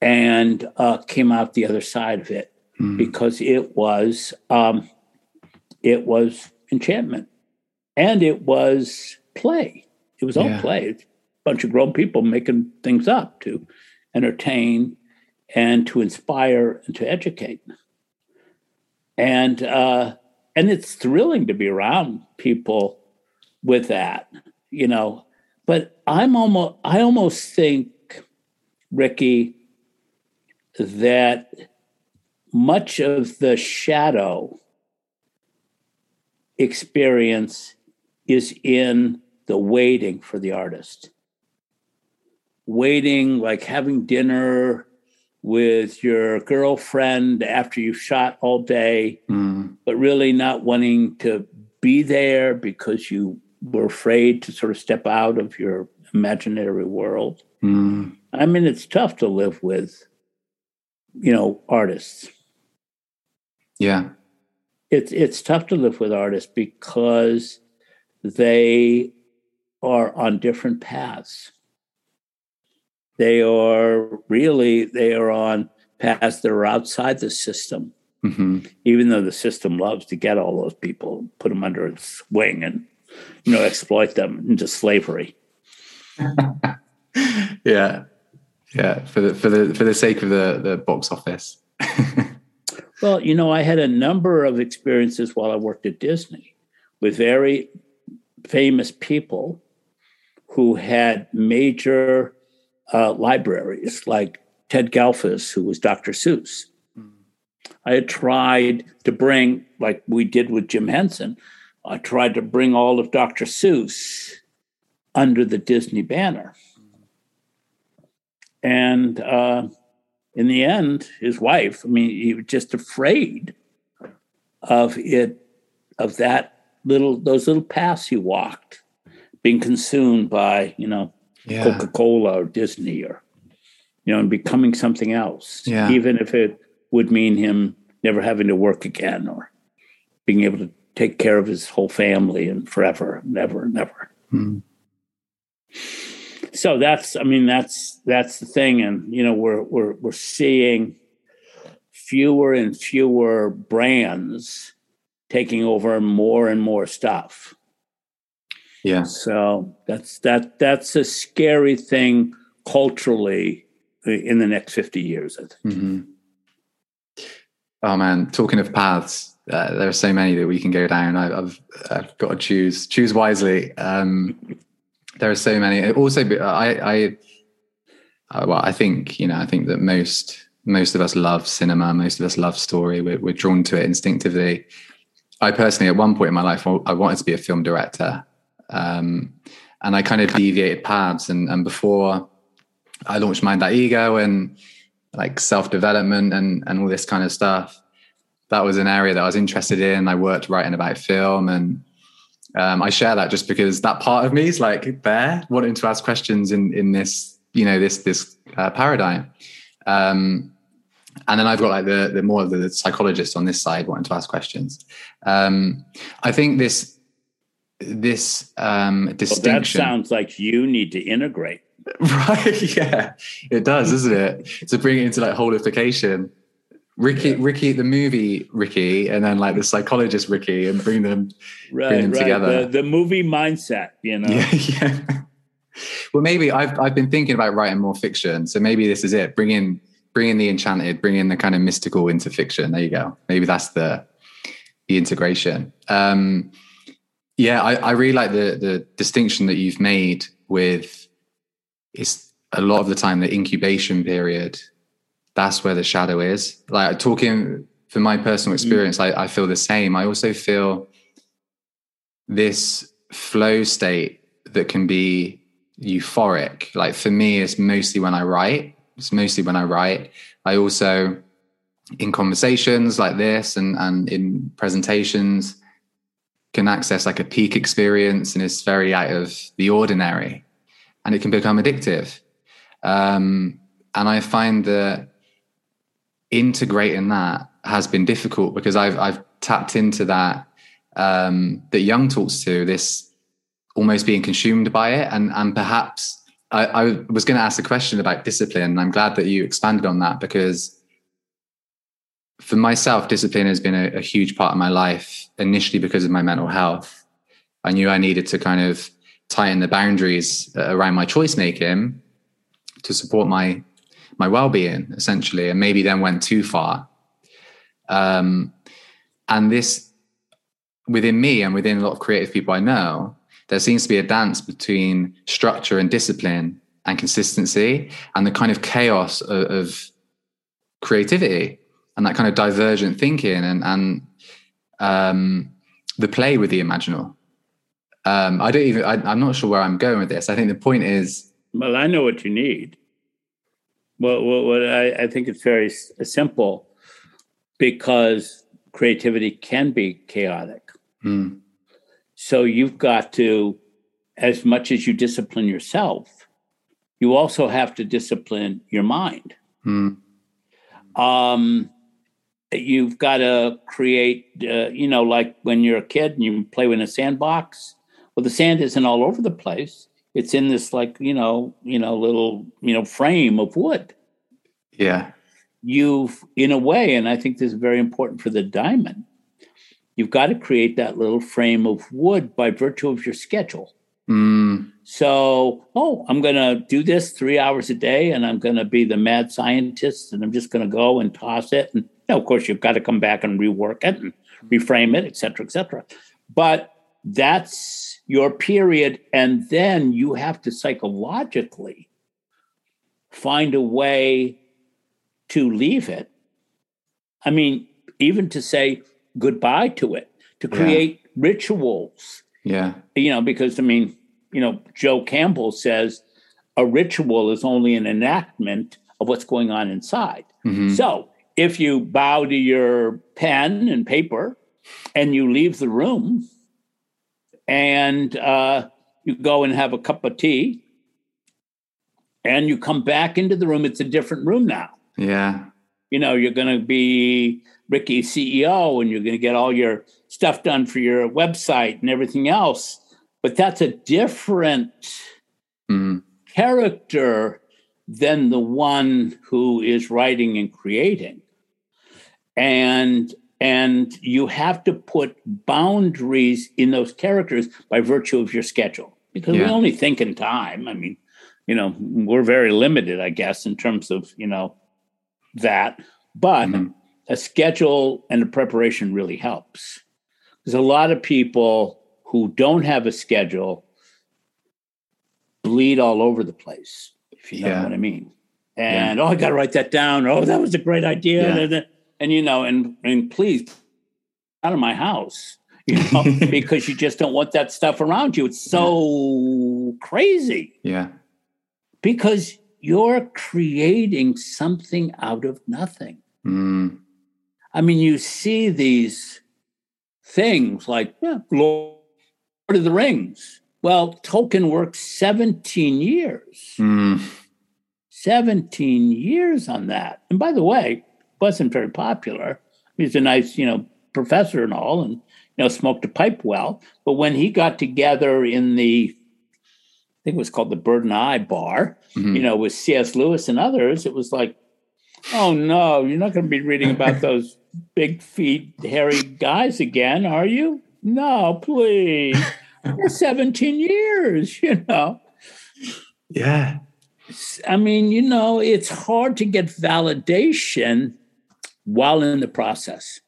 and uh, came out the other side of it mm. because it was um, it was enchantment and it was play. It was all yeah. play. It's a bunch of grown people making things up to entertain and to inspire and to educate. And uh, and it's thrilling to be around people with that, you know. But I'm almost I almost think, Ricky, that much of the shadow experience is in the waiting for the artist. Waiting, like having dinner with your girlfriend after you've shot all day, mm. but really not wanting to be there because you were afraid to sort of step out of your imaginary world. Mm. I mean, it's tough to live with you know, artists. Yeah. It's it's tough to live with artists because they are on different paths. They are really they are on paths that are outside the system. Mm-hmm. Even though the system loves to get all those people, put them under its wing, and you know exploit them into slavery. yeah, yeah for the for the for the sake of the the box office well you know i had a number of experiences while i worked at disney with very famous people who had major uh, libraries like ted geisel who was dr seuss mm. i had tried to bring like we did with jim henson i tried to bring all of dr seuss under the disney banner and uh, in the end, his wife, I mean, he was just afraid of it, of that little, those little paths he walked being consumed by, you know, yeah. Coca Cola or Disney or, you know, and becoming something else, yeah. even if it would mean him never having to work again or being able to take care of his whole family and forever, never, never. Mm so that's i mean that's that's the thing. And you know we're we're we're seeing fewer and fewer brands taking over more and more stuff. Yeah. So that's that that's a scary thing culturally in the next 50 years i think. Mm-hmm. oh man. Talking of paths uh, there are so many that we can go down I, have I've got to choose choose wisely um, there are so many. Also, I, I, uh, well, I think you know, I think that most most of us love cinema. Most of us love story. We're, we're drawn to it instinctively. I personally, at one point in my life, I wanted to be a film director, um, and I kind of deviated paths. And, and before I launched Mind That Ego and like self development and and all this kind of stuff, that was an area that I was interested in. I worked writing about film and um, I share that just because that part of me is like there, wanting to ask questions in in this, you know, this this uh, paradigm. Um, and then I've got like the the more of the psychologist on this side wanting to ask questions. Um, I think this this um, distinction. Well, that sounds like you need to integrate. Right. Yeah. It does, isn't it? To bring it into like holification. Ricky, yeah. Ricky, the movie Ricky, and then like the psychologist Ricky, and bring them, right, bring them right. together. The, the, movie mindset, you know. Yeah, yeah. Well, maybe I've I've been thinking about writing more fiction, so maybe this is it. Bring in, bring in the enchanted, bring in the kind of mystical into fiction. There you go. Maybe that's the the integration. Um, yeah, I, I really like the the distinction that you've made with it's a lot of the time the incubation period that's where the shadow is like talking for my personal mm. experience mm. I, I feel the same i also feel this flow state that can be euphoric like for me it's mostly when i write it's mostly when i write i also in conversations like this and and in presentations can access like a peak experience and it's very out of the ordinary and it can become addictive. Um, and I find that integrating that has been difficult because I've I've tapped into that um, that Jung talks to this almost being consumed by it, and and perhaps I, I was going to ask a question about discipline. And I'm glad that you expanded on that because for myself, discipline has been a, a huge part of my life. Initially, because of my mental health, I knew I needed to kind of tighten the boundaries around my choice making to support my my well-being essentially and maybe then went too far um, and this within me and within a lot of creative people i know there seems to be a dance between structure and discipline and consistency and the kind of chaos of, of creativity and that kind of divergent thinking and and um, the play with the imaginal um, I don't even. I, am not sure where I'm going with this. I think the point is. Well, I know what you need. Well, what, I, I think it's very simple, because creativity can be chaotic. Mm. So you've got to, as much as you discipline yourself, you also have to discipline your mind. Mm. Um, you've got to create, uh, you know, like when you're a kid and you play in a sandbox well, the sand isn't all over the place. It's in this like, you know, you know, little, you know, frame of wood. Yeah. You've in a way, and I think this is very important for the daimon, you've got to create that little frame of wood by virtue of your schedule. Mm. So, oh, I'm going to do this three hours a day and I'm going to be the mad scientist and I'm just going to go and toss it. And you know, of course, you've got to come back and rework it and reframe it, et cetera, et cetera. But that's your period, and then you have to psychologically find a way to leave it. I mean, even to say goodbye to it, to create yeah. rituals. Yeah. You know, because I mean, you know, Joe Campbell says a ritual is only an enactment of what's going on inside. Mm-hmm. So if you bow to your pen and paper and you leave the room, and uh, you go and have a cup of tea and you come back into the room it's a different room now. Yeah. You know you're going to be ricky ceo and you're going to get all your stuff done for your website and everything else but that's a different mm. character than the one who is writing and creating. And and you have to put boundaries in those characters by virtue of your schedule. Because yeah. we only think in time. I mean you know we're very limited i guess in terms of you know that. But mm-hmm. a schedule and a preparation really helps. Because a lot of people who don't have a schedule bleed all over the place if you know yeah. what i mean. And yeah. oh i got to write that down. Oh that was a great idea and you know, and and please out of my house, you know, because you just don't want that stuff around you. It's so yeah. crazy. Yeah. Because you're creating something out of nothing. Mm. I mean, you see these things like yeah, Lord of the Rings. Well, Tolkien worked 17 years. Mm. 17 years on that. And by the way, wasn't very popular. He's a nice, you know, professor and all, and you know, smoked a pipe well. But when he got together in the I think it was called the Bird and Baby, mm-hmm. you know, with C.S. Lewis and others. It was like, oh no, you're not going to be reading about those big feet, hairy guys again, are you? No, please. For 17 years, you know. Yeah. I mean, you know, it's hard to get validation while in the process.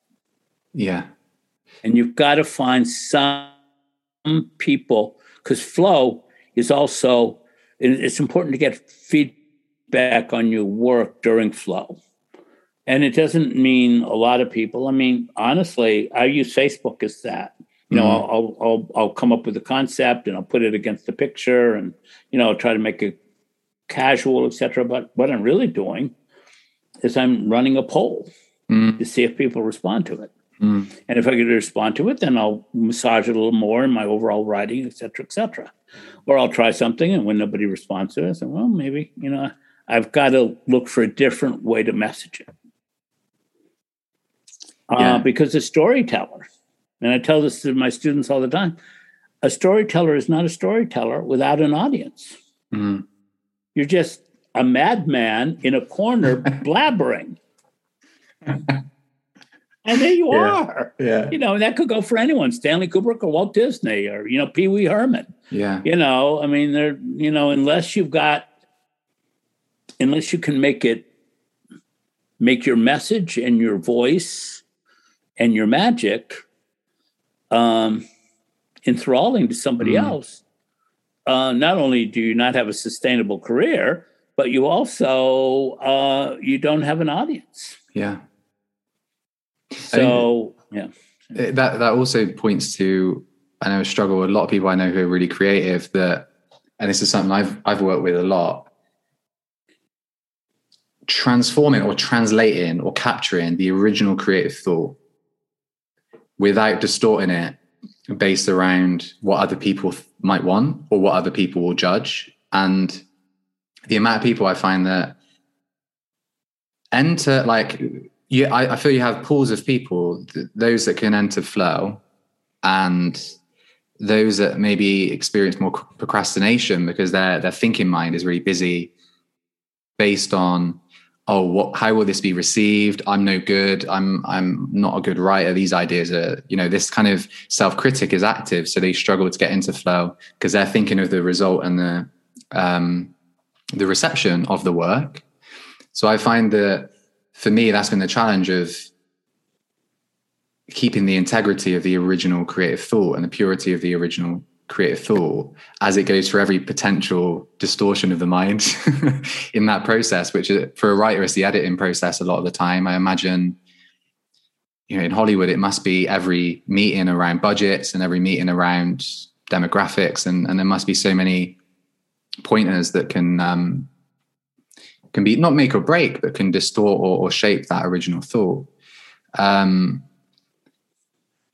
Yeah. And you've got to find some people, because flow is also, it's important to get feedback on your work during flow. And it doesn't mean a lot of people. I mean, honestly, I use Facebook as that. You know, mm-hmm. I'll, I'll I'll come up with a concept and I'll put it against the picture, and you know, I'll try to make it casual, etc. But what I'm really doing is I'm running a poll mm. to see if people respond to it. Mm. And if I get to respond to it, then I'll massage it a little more in my overall writing, et cetera, et cetera. Or I'll try something, and when nobody responds to it, I say, well, maybe, you know, I've got to look for a different way to message it. Uh, yeah. Uh, because a storyteller, and I tell this to my students all the time, a storyteller is not a storyteller without an audience. Mm. You're just a madman in a corner blabbering. And there you yeah, are. Yeah. You know, that could go for anyone, Stanley Kubrick or Walt Disney or, you know, Pee Wee Herman. Yeah. You know, I mean, they're, you know, unless you've got, unless you can make it, make your message and your voice and your magic um, enthralling to somebody mm. else, uh, not only do you not have a sustainable career, but you also uh, you don't have an audience. Yeah. So yeah. That that also points to I know a struggle a lot of people I know who are really creative that and this is something I've I've worked with a lot. Transforming or translating or capturing the original creative thought without distorting it based around what other people might want or what other people will judge. And the amount of people I find that enter like yeah, I, I, feel you have pools of people, th- those that can enter flow and those that maybe experience more procrastination because their their thinking mind is really busy based on oh what how will this be received? I'm no good. I'm i'm not a good writer. These ideas are you know this kind of self-critic is active so they struggle to get into flow because they're thinking of the result and the um the reception of the work. So i find that for me, that's been the challenge of keeping the integrity of the original creative thought and the purity of the original creative thought as it goes for every potential distortion of the mind in that process, which for a writer is the editing process a lot of the time. I imagine, you know, in Hollywood, it must be every meeting around budgets and every meeting around demographics, and, and there must be so many pointers that can um, can be not make or break, but can distort or, or shape that original thought. Um,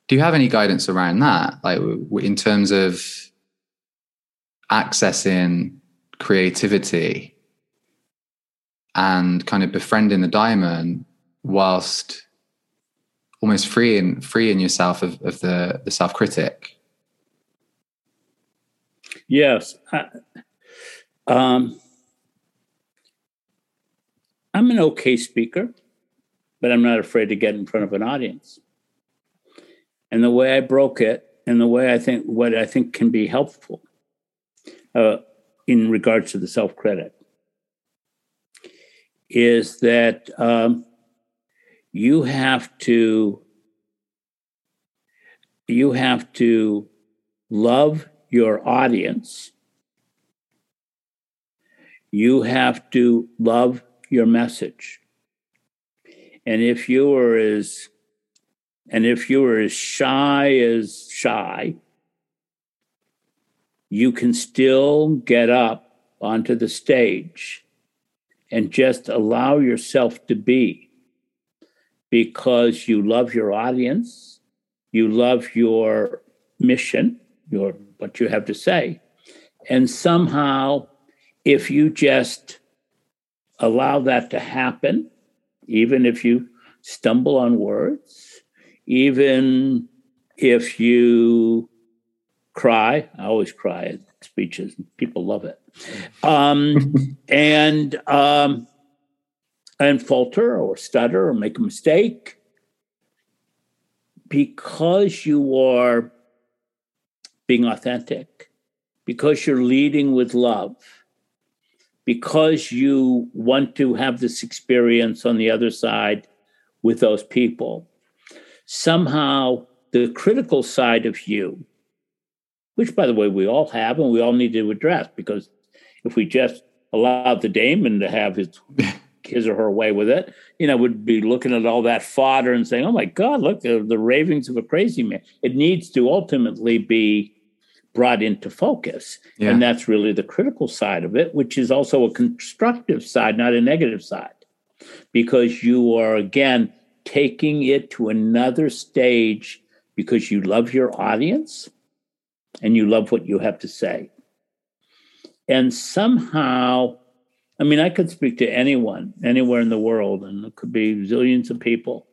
do you have any guidance around that, like in terms of accessing creativity and kind of befriending the daimon whilst almost freeing freeing yourself of, of the the self critic? Yes. I, um, I'm an okay speaker, but I'm not afraid to get in front of an audience. And the way I broke it, and the way I think what I think can be helpful uh, in regards to the self credit, is that um, you have to you have to love your audience. You have to love your message. And if you are as and if you are as shy as shy, you can still get up onto the stage and just allow yourself to be because you love your audience, you love your mission, your what you have to say. And somehow if you just allow that to happen, even if you stumble on words, even if you cry. I always cry at speeches. People love it. Um, and um, and falter or stutter or make a mistake because you are being authentic, because you're leading with love, because you want to have this experience on the other side with those people, somehow the critical side of you, which by the way we all have and we all need to address, because if we just allowed the daemon to have his his or her way with it, you know, would be looking at all that fodder and saying, "Oh my God, look the, the ravings of a crazy man." It needs to ultimately be brought into focus, yeah. and that's really the critical side of it, which is also a constructive side, not a negative side, because you are again taking it to another stage because you love your audience and you love what you have to say. And somehow I mean, I could speak to anyone, anywhere in the world, and it could be zillions of people,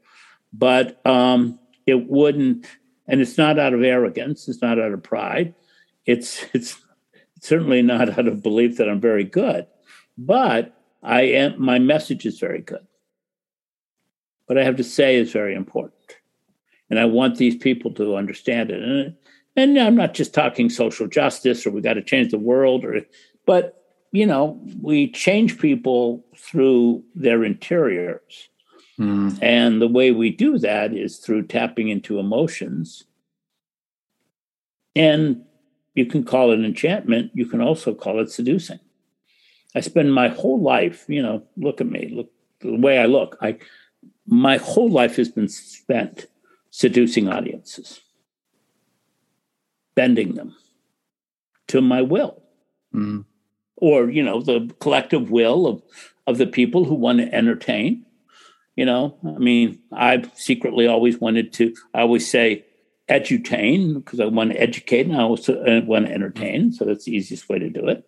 but um, it wouldn't. And it's not out of arrogance. It's not out of pride. It's it's certainly not out of belief that I'm very good, but I am. My message is very good. What I have to say is very important, and I want these people to understand it. And and I'm not just talking social justice or we got to change the world, or but you know, we change people through their interiors. Mm. And the way we do that is through tapping into emotions. And you can call it enchantment, you can also call it seducing. I spend my whole life, you know, look at me, look the way I look. I my whole life has been spent seducing audiences, bending them to my will. Mm or you know the collective will of of the people who want to entertain you know i mean I've secretly always wanted to i always say edutain because i want to educate and i also uh, want to entertain so that's the easiest way to do it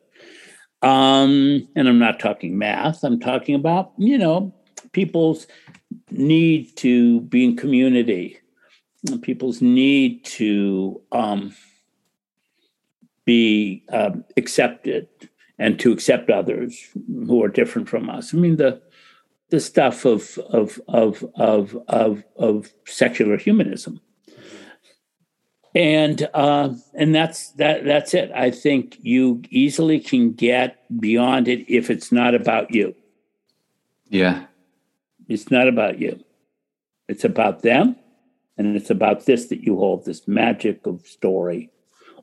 um and i'm not talking math i'm talking about you know people's need to be in community people's need to um, be um, accepted and to accept others who are different from us. I mean the the stuff of of of of of, of secular humanism. And uh, and that's that that's it. I think you easily can get beyond it if it's not about you. Yeah. It's not about you. It's about them and it's about this that you hold, this magic of story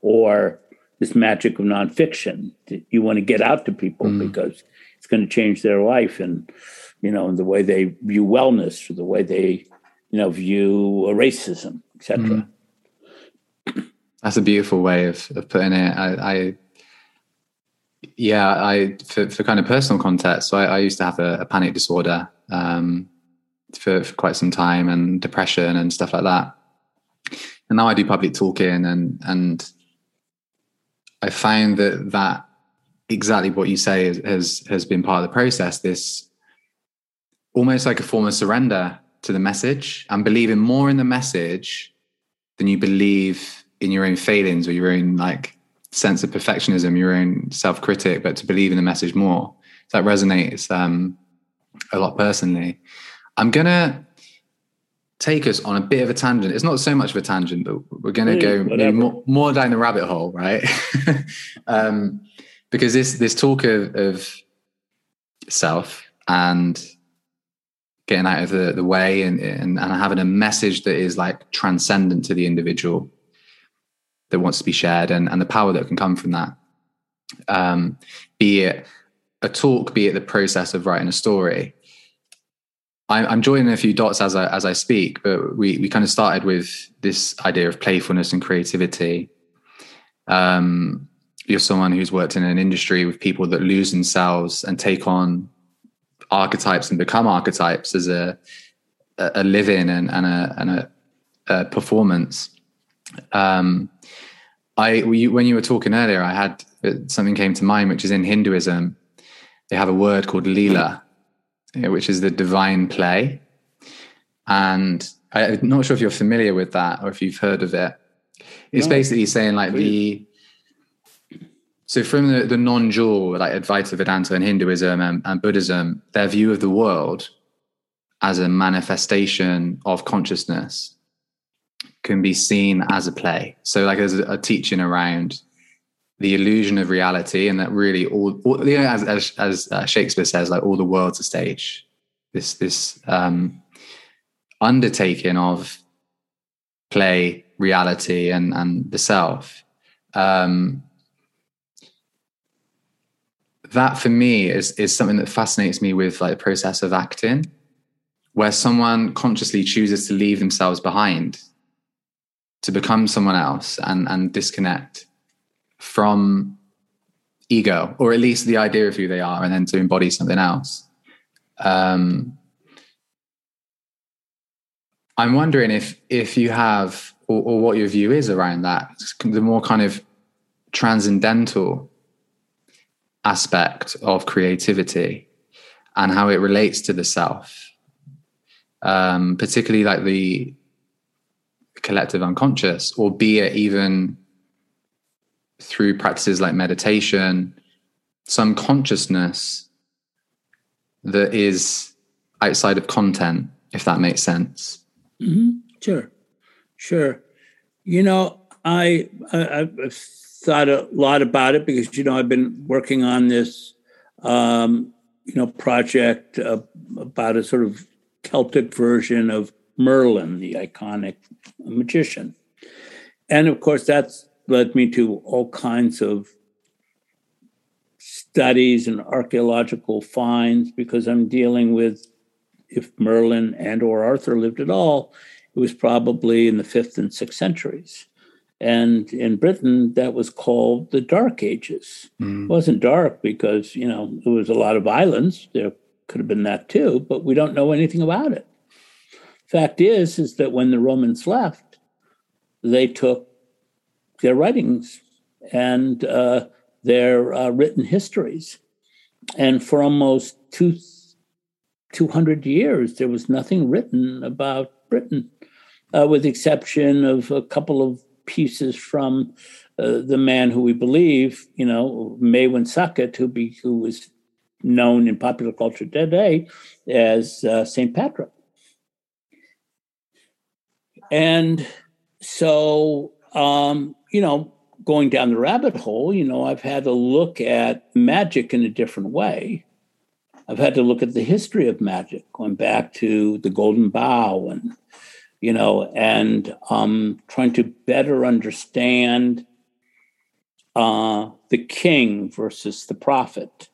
or this magic of nonfiction that you want to get out to people mm. because it's going to change their life and you know the way they view wellness or the way they you know view racism etc mm. That's a beautiful way of, of putting it I, I yeah i for, for, kind of personal context so I, I used to have a, a panic disorder um, for, for quite some time and depression and stuff like that and now i do public talking and and I found that that exactly what you say has, has, has been part of the process. This almost like a form of surrender to the message and believing more in the message than you believe in your own failings or your own like sense of perfectionism, your own self critic, but to believe in the message more. So that resonates um, a lot personally. I'm gonna take us on a bit of a tangent. It's not so much of a tangent, but we're going to go more, more, down the rabbit hole, right? um, because this this talk of, of, self and getting out of the, the way and, and, and having a message that is like transcendent to the individual that wants to be shared and, and the power that can come from that. Um, be it a talk, be it the process of writing a story I'm joining a few dots as I as I speak, but we we kind of started with this idea of playfulness and creativity. Um, you're someone who's worked in an industry with people that lose themselves and take on archetypes and become archetypes as a a living and, and a and a, a performance. Um, I when you were talking earlier, I had uh, something came to mind, which is in Hinduism, they have a word called lila, which is the divine play. And I'm not sure if you're familiar with that or if you've heard of it. It's no, basically saying like the So from the, the non-dual, like Advaita Vedanta and Hinduism and, and Buddhism, their view of the world as a manifestation of consciousness can be seen as a play. So like a, a teaching around the illusion of reality and that really all, all you know, as, as, as uh, Shakespeare says, like all the world's a stage. This, this um, undertaking of play, reality, and, and the self. Um, that for me is is something that fascinates me with like the process of acting where someone consciously chooses to leave themselves behind to become someone else and and disconnect from ego or at least the idea of who they are and then to embody something else. Um, i'm wondering if if you have or, or what your view is around that the more kind of transcendental aspect of creativity and how it relates to the self, um, particularly like the collective unconscious, or be it even through practices like meditation, some consciousness that is outside of content, if that makes sense. Mm-hmm. Sure, sure. You know, I, I I've thought a lot about it because you know I've been working on this um, you know project uh, about a sort of Celtic version of Merlin, the iconic magician, and of course that's led me to all kinds of studies and archaeological finds because I'm dealing with if Merlin and or Arthur lived at all, it was probably in the fifth and sixth centuries. And in Britain, that was called the Dark Ages. Mm. It wasn't dark because, you know, there was a lot of violence. There could have been that too, but we don't know anything about it. Fact is, is that when the Romans left, they took their writings and uh, their uh, written histories. And for almost two, 200 years, there was nothing written about Britain, uh, with the exception of a couple of pieces from uh, the man who we believe, you know, Maewyn Succat, who be who is known in popular culture today as uh, Saint Patrick. And so, um, you know, going down the rabbit hole, you know, I've had to look at magic in a different way. I've had to look at the history of magic, going back to the Golden Bough and you know, and um, trying to better understand uh, the king versus the prophet.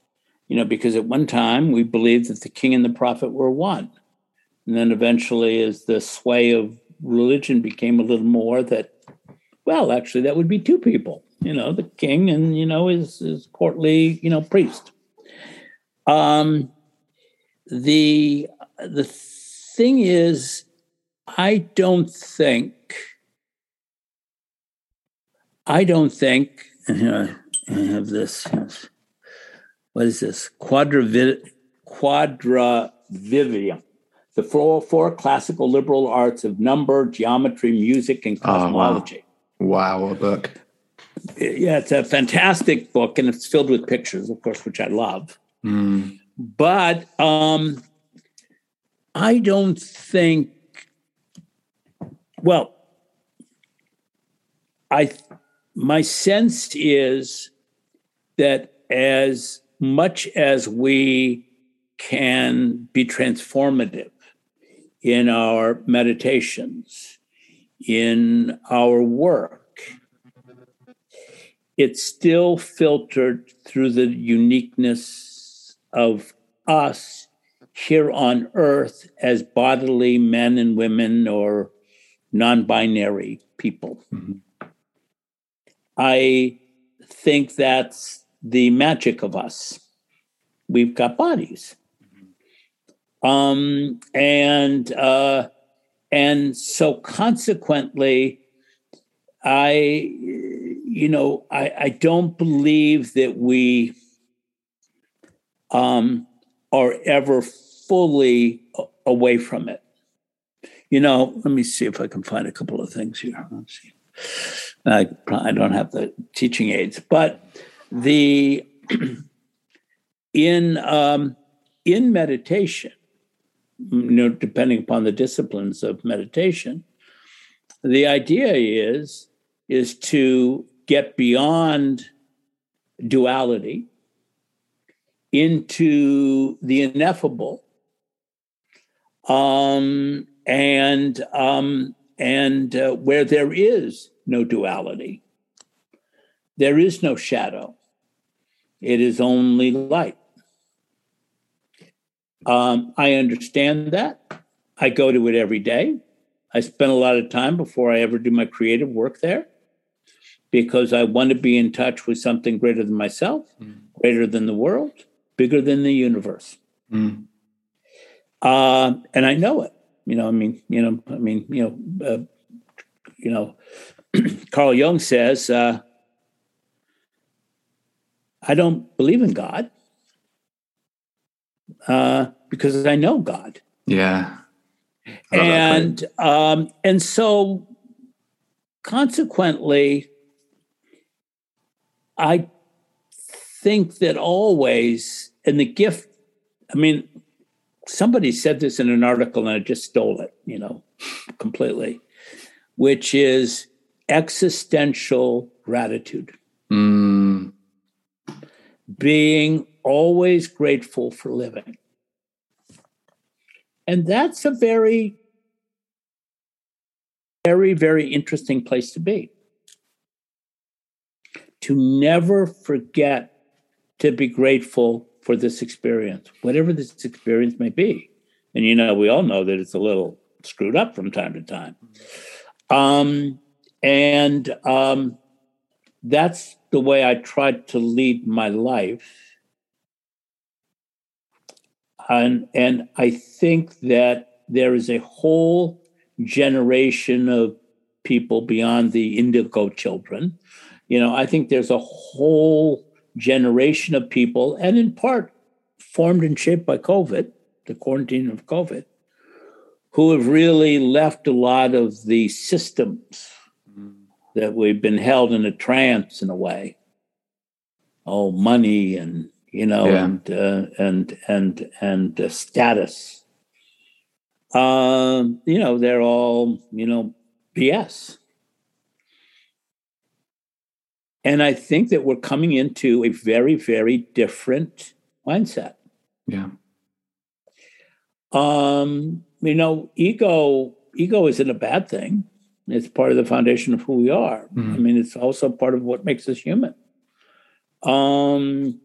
You know, because at one time we believed that the king and the prophet were one. And then eventually, as the sway of religion became a little more, that, well, actually, that would be two people, you know, the king and, you know, his, his courtly, you know, priest. Um, the, the thing is, I don't think, I don't think, uh, I have this, what is this? Quadrivium, the four, four classical liberal arts of number, geometry, music, and cosmology. Oh, wow. wow, a book. Yeah, it's a fantastic book, and it's filled with pictures, of course, which I love. Mm. But um, I don't think well, I my sense is that as much as we can be transformative in our meditations, in our work, it's still filtered through the uniqueness of us here on earth as bodily men and women or non binary people. Mm-hmm. I think that's the magic of us. We've got bodies. Um, and uh, and so consequently, I, you know, I, I don't believe that we um, are ever fully away from it. You know, let me see if I can find a couple of things here. Let's see. I, I don't have the teaching aids, but the in um, in meditation, you know, depending upon the disciplines of meditation, the idea is is to get beyond duality into the ineffable um, and um, and uh, where there is no duality there is no shadow. It is only light um, i understand that i go to it every day i spend a lot of time before i ever do my creative work there because I want to be in touch with something greater than myself, mm. greater than the world, bigger than the universe. Mm. Uh, and I know it. You know, I mean, you know, I mean, you know, uh, you know, Carl Jung says, uh, "I don't believe in God uh, because I know God." Yeah, and um, and so consequently, I think that always, and the gift, I mean, somebody said this in an article and I just stole it, you know, completely, which is existential gratitude. Mm. Being always grateful for living. And that's a very, very, very interesting place to be to never forget to be grateful for this experience, whatever this experience may be. And you know, we all know that it's a little screwed up from time to time. Um, and um, that's the way I tried to lead my life. And, and I think that there is a whole generation of people beyond the indigo children you know, I think there's a whole generation of people, and in part formed and shaped by COVID, the quarantine of COVID, who have really left a lot of the systems that we've been held in a trance in a way. Oh, money and you know, yeah. and uh, and and and uh, status. Um, you know, they're all you know BS. And I think that we're coming into a very, very different mindset. Yeah. Um, you know, ego ego isn't a bad thing. It's part of the foundation of who we are. Mm-hmm. I mean, it's also part of what makes us human. Um,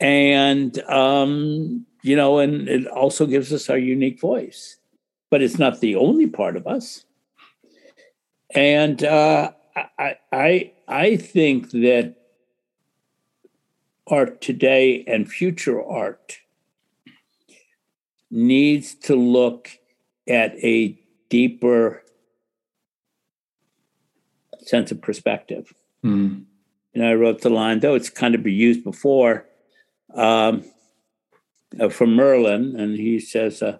and um, you know, and it also gives us our unique voice, but it's not the only part of us. And uh, I, I, I think that art today and future art needs to look at a deeper sense of perspective. Mm. And I wrote the line, though it's kind of been used before, um, uh, from Merlin, and he says, uh,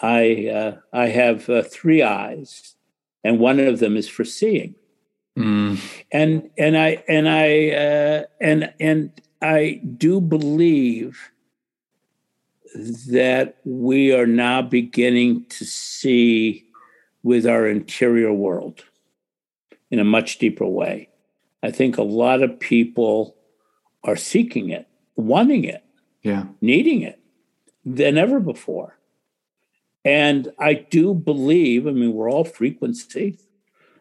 "I uh, I have uh, three eyes, and one of them is for seeing." Mm. And and I and I uh, and and I do believe that we are now beginning to see with our interior world in a much deeper way. I think a lot of people are seeking it, wanting it, yeah, needing it than ever before. And I do believe, I mean, we're all frequency.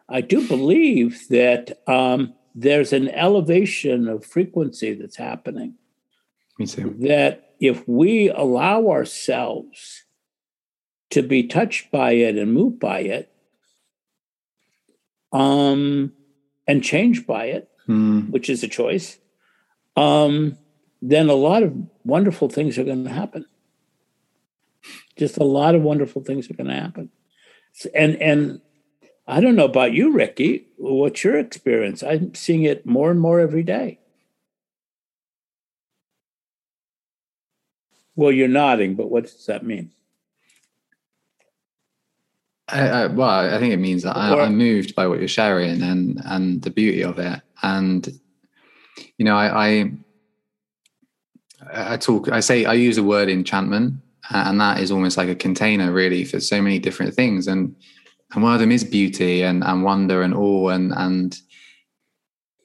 I do believe that um, there's an elevation of frequency that's happening. Me too. That if we allow ourselves to be touched by it and moved by it, um, and changed by it, mm. which is a choice, um, then a lot of wonderful things are going to happen. Just a lot of wonderful things are going to happen, and and I don't know about you, Ricky. What's your experience? I'm seeing it more and more every day. Well, you're nodding, but what does that mean? I, I, well, I think it means that I, am moved by what you're sharing and and the beauty of it. And you know, I, I, I talk, I say, I use the word enchantment, and that is almost like a container, really, for so many different things. And and one of them is beauty and and wonder and awe and and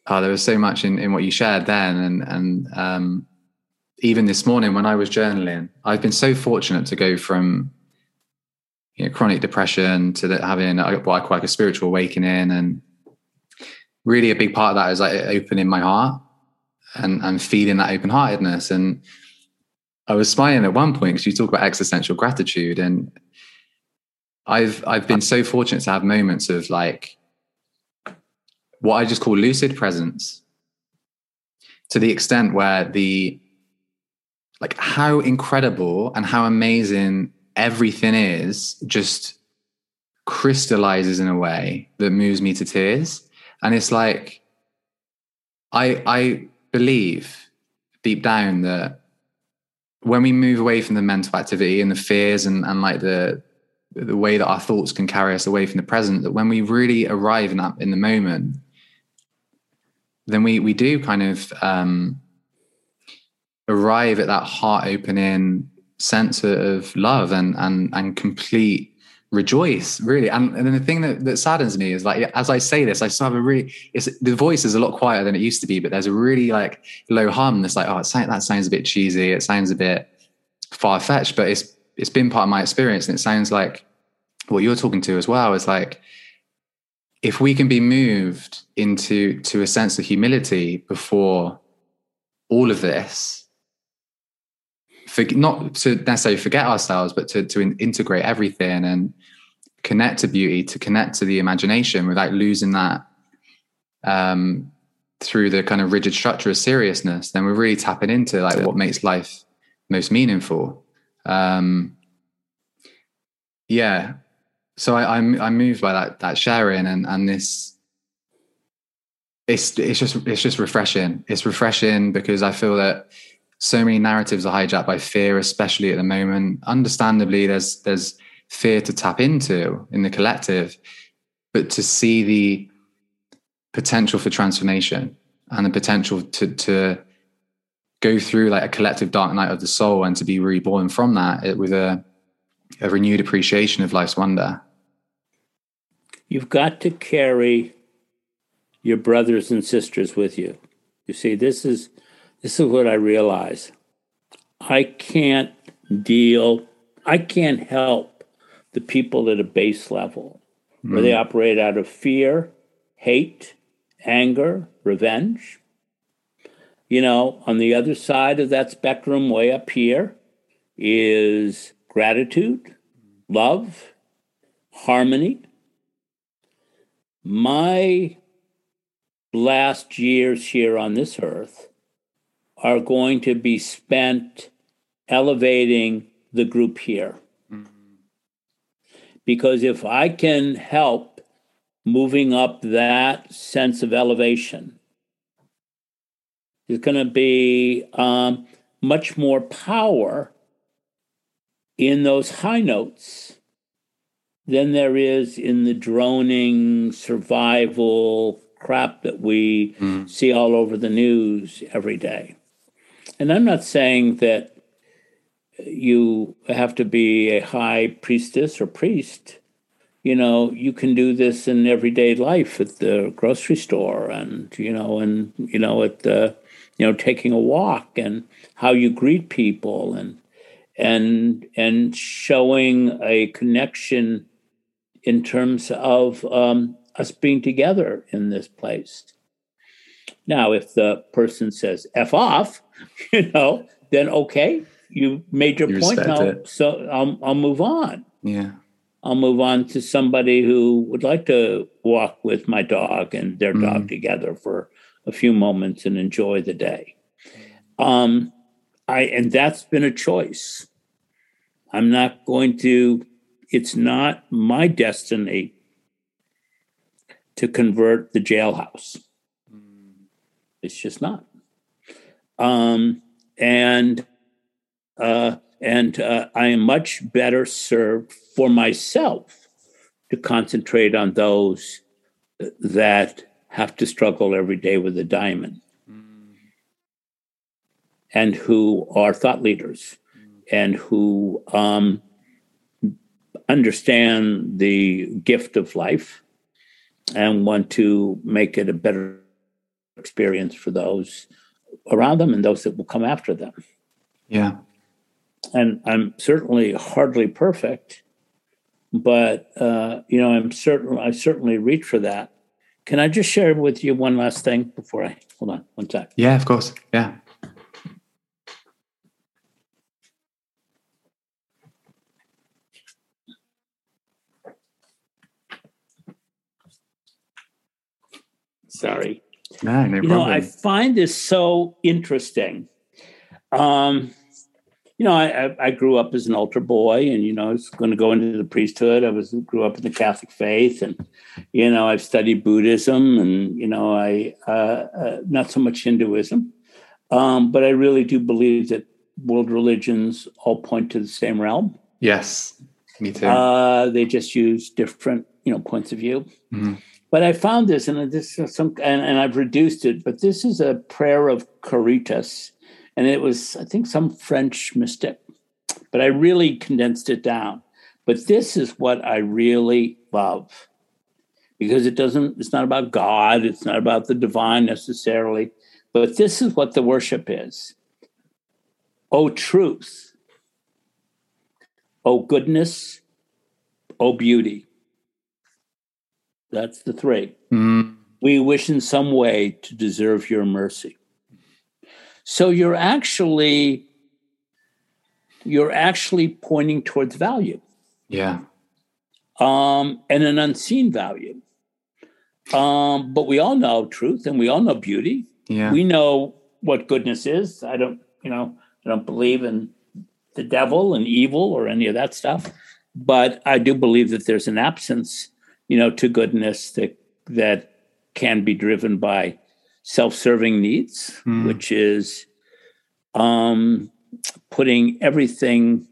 oh, there was so much in in what you shared then, and and um, even this morning when I was journaling, I've been so fortunate to go from you know, chronic depression to the, having what I call like a spiritual awakening. And really a big part of that is like opening my heart and and feeding that open heartedness. And I was smiling at one point because you talk about existential gratitude, and I've I've been so fortunate to have moments of like what I just call lucid presence, to the extent where the like how incredible and how amazing everything is just crystallizes in a way that moves me to tears and it's like i i believe deep down that when we move away from the mental activity and the fears and, and like the the way that our thoughts can carry us away from the present that when we really arrive in that in the moment then we we do kind of um arrive at that heart opening sense of love and and and complete rejoice really. And, and the thing that, that saddens me is like as i say this i still have a really it's the voice is a lot quieter than it used to be but there's a really like low hum that's like oh that sounds a bit cheesy it sounds a bit far-fetched but it's it's been part of my experience and it sounds like what you're talking to as well is like if we can be moved into to a sense of humility before all of this for, not to necessarily forget ourselves, but to, to integrate everything and connect to beauty, to connect to the imagination without losing that um, through the kind of rigid structure of seriousness, then we're really tapping into like what makes life most meaningful. Um, yeah. So I, I'm I'm moved by that that sharing and and this it's it's just it's just refreshing. It's refreshing because I feel that so many narratives are hijacked by fear, especially at the moment. Understandably, there's there's fear to tap into in the collective, but to see the potential for transformation and the potential to to go through like a collective dark night of the soul and to be reborn from that it, with a a renewed appreciation of life's wonder. You've got to carry your brothers and sisters with you. You see, this is this is what I realize. I can't deal, I can't help the people at a base level mm. where they hmm. operate out of fear, hate, anger, revenge. You know, on the other side of that spectrum, way up here, is gratitude, love, harmony. My last years here on this earth are going to be spent elevating the group here. Because if I can help moving up that sense of elevation, there's going to be um, much more power in those high notes than there is in the droning survival crap that we mm. see all over the news every day. And I'm not saying that you have to be a high priestess or priest. You know, you can do this in everyday life at the grocery store and, you know, and, you know, at the, you know, taking a walk and how you greet people and, and, and showing a connection in terms of um, us being together in this place. Now, if the person says F off, you know, then okay, you made your you point now. So I'll, I'll move on. Yeah. I'll move on to somebody who would like to walk with my dog and their mm. dog together for a few moments and enjoy the day. Um, I and that's been a choice. I'm not going to. It's not my destiny to convert the jailhouse. It's just not. Um, and uh, and uh, I am much better served for myself to concentrate on those that have to struggle every day with a daimon. and who are thought leaders and who um, understand the gift of life and want to make it a better experience for those around them and those that will come after them. Yeah. And I'm certainly hardly perfect, but uh, you know, I'm certain I certainly reach for that. Can I just share with you one last thing before I hold on one sec? Yeah, of course. Yeah. Sorry. No, no you problem. know, I find this so interesting. Um, you know, I, I grew up as an altar boy, and you know, I was going to go into the priesthood. I was grew up in the Catholic faith, and you know, I've studied Buddhism, and you know, I uh, uh, not so much Hinduism, um, but I really do believe that world religions all point to the same realm. yes, me too. Uh, they just use different, you know, points of view. Mhm. But I found this, and this is some, and, and I've reduced it. But this is a prayer of Caritas, and it was, I think, some French mystic. But I really condensed it down. But this is what I really love, because it doesn't. It's not about God. It's not about the divine necessarily. But this is what the worship is. O truth. O goodness. O beauty. That's the three. Mm, We wish in some way to deserve your mercy. So you're actually you're actually pointing towards value yeah. um, and an unseen value. Um, but we all know truth and we all know beauty. Yeah. We know what goodness is. I don't, you know, I don't believe in the devil and evil or any of that stuff. But I do believe that there's an absence, you know, to goodness that that can be driven by self-serving needs, Mm. which is um, putting everything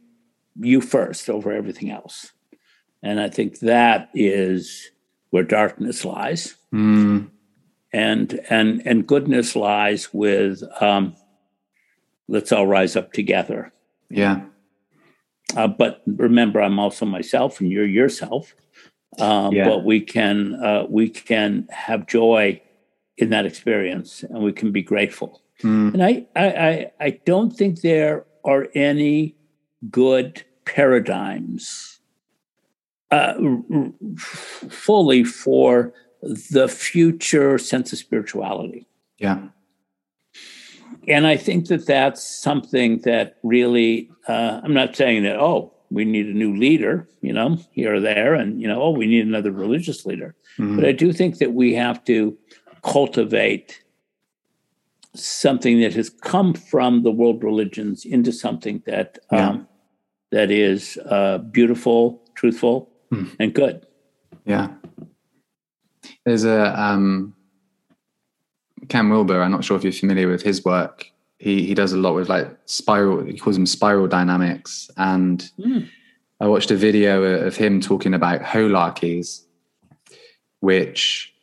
you first over everything else. And I think that is where darkness lies Mm, and and and goodness lies with um, let's all rise up together. yeah. Uh, but remember, I'm also myself, and you're yourself. Um, Yeah. But we can uh, we can have joy in that experience, and we can be grateful. Mm, And I I I, I don't think there are any good paradigms uh, fully for the future sense of spirituality. yeah. And I think that that's something that really, uh, I'm not saying that, oh, we need a new leader, you know, here or there, and, you know, oh, we need another religious leader. Mm, But I do think that we have to cultivate something that has come from the world religions into something that Yeah. um, that is uh, beautiful, truthful, Hmm. and good. Yeah. There's a um, Ken Wilber. I'm not sure if you're familiar with his work. He he does a lot with like spiral. He calls them spiral dynamics. And Mm. I watched a video of him talking about holarchies, which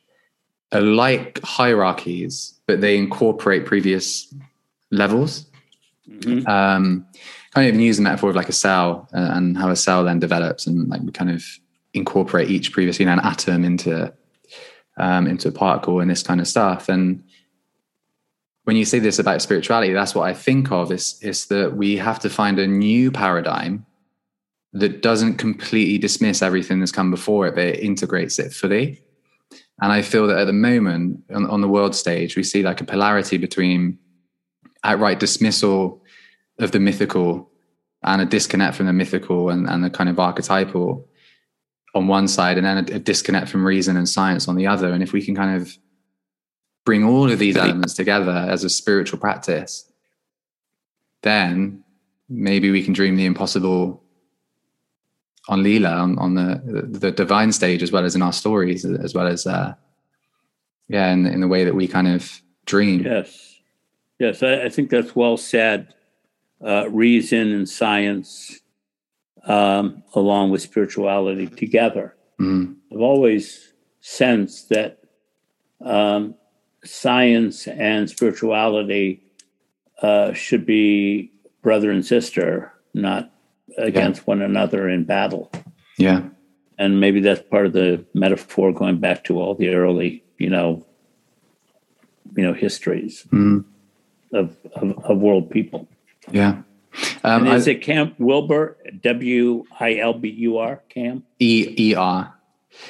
are like hierarchies, but they incorporate previous levels. Mhm. Um, kind of even use the metaphor of like a cell uh, and how a cell then develops and like we kind of incorporate each previous, you know, an atom into um, into a particle and this kind of stuff. And when you say this about spirituality, that's what I think of is is that we have to find a new paradigm that doesn't completely dismiss everything that's come before it, but it integrates it fully. And I feel that at the moment on, on the world stage, we see like a polarity between outright dismissal of the mythical and a disconnect from the mythical and, and the kind of archetypal on one side, and then a, a disconnect from reason and science on the other. And if we can kind of bring all of these elements together as a spiritual practice, then maybe we can dream the impossible on Leela, on, on the, the divine stage, as well as in our stories, as well as, uh, yeah, in, in the way that we kind of dream. Yes, yes, I, I think that's well said. Uh, reason and science, um, along with spirituality, together. Mm, I've always sensed that um, science and spirituality uh, should be brother and sister, not against yeah. one another in battle. Yeah. And maybe that's part of the metaphor going back to all the early, you know, you know, histories mm. of, of, of world people. Yeah. Um, is I, it Ken Wilber? W I L B U R Cam E E R.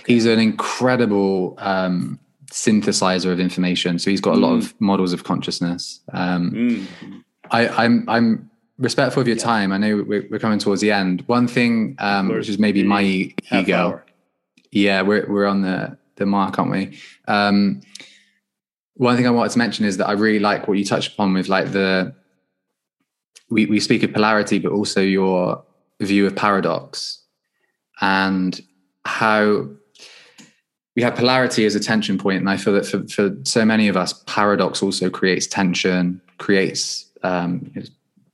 He's an incredible um, synthesizer of information. So he's got a mm. lot of models of consciousness. Um, mm. I, I'm I'm respectful of your yeah. time. I know we're, we're, coming towards the end. One thing, um, which is maybe my ego. Yeah, we're we're on the the mark, aren't we? Um, one thing I wanted to mention is that I really like what you touched upon with like the we, we speak of polarity, but also your view of paradox and how we have polarity as a tension. And I feel that for, for so many of us, paradox also creates tension, creates um,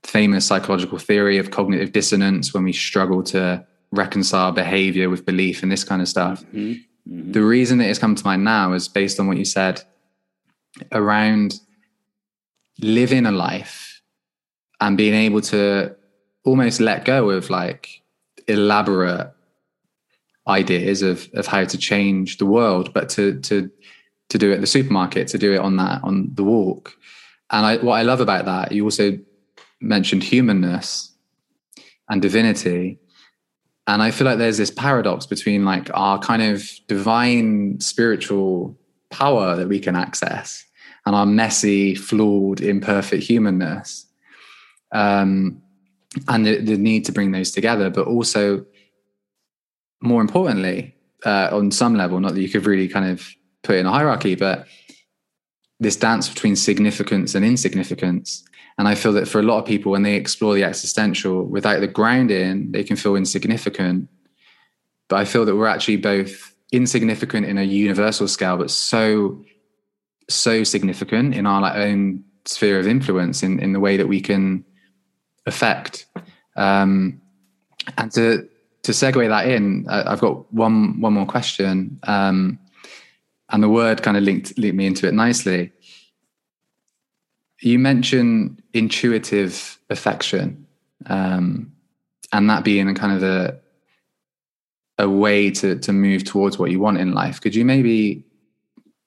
famous psychological theory of cognitive dissonance when we struggle to reconcile behavior with belief and this kind of stuff. Mm-hmm. Mm-hmm. The reason that it's come to mind now is based on what you said around living a life and being able to almost let go of like elaborate ideas of of how to change the world, but to to to do it at the supermarket, to do it on that on the walk. And I, what I love about that, you also mentioned humanness and divinity. And I feel like there's this paradox between like our kind of divine spiritual power that we can access and our messy, flawed, imperfect humanness. Um, and the, the, need to bring those together, but also more importantly, uh, on some level, not that you could really kind of put in a hierarchy, but this dance between significance and insignificance. And I feel that for a lot of people, when they explore the existential without the grounding, they can feel insignificant. But I feel that we're actually both insignificant in a universal scale, but so, so significant in our like, own sphere of influence in, in the way that we can affect. Um, and to to segue that in, uh, I've got one one more question, um, and the word kind of linked linked me into it nicely. You mentioned intuitive affection, um, and that being a kind of a a way to to move towards what you want in life. Could you maybe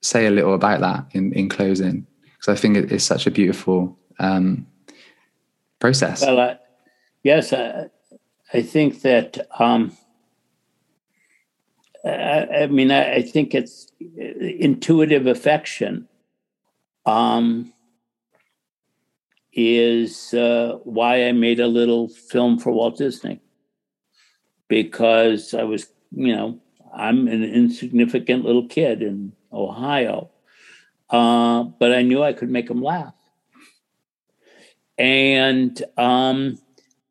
say a little about that in in closing? Because I think it is such a beautiful um, process. Well, uh, yes, uh, I think that um, I, I, mean I, I, think it's intuitive affection um, is uh, why I made a little film for Walt Disney. Because I was you know I'm an insignificant little kid in Ohio, uh, but I knew I could make them laugh, and um,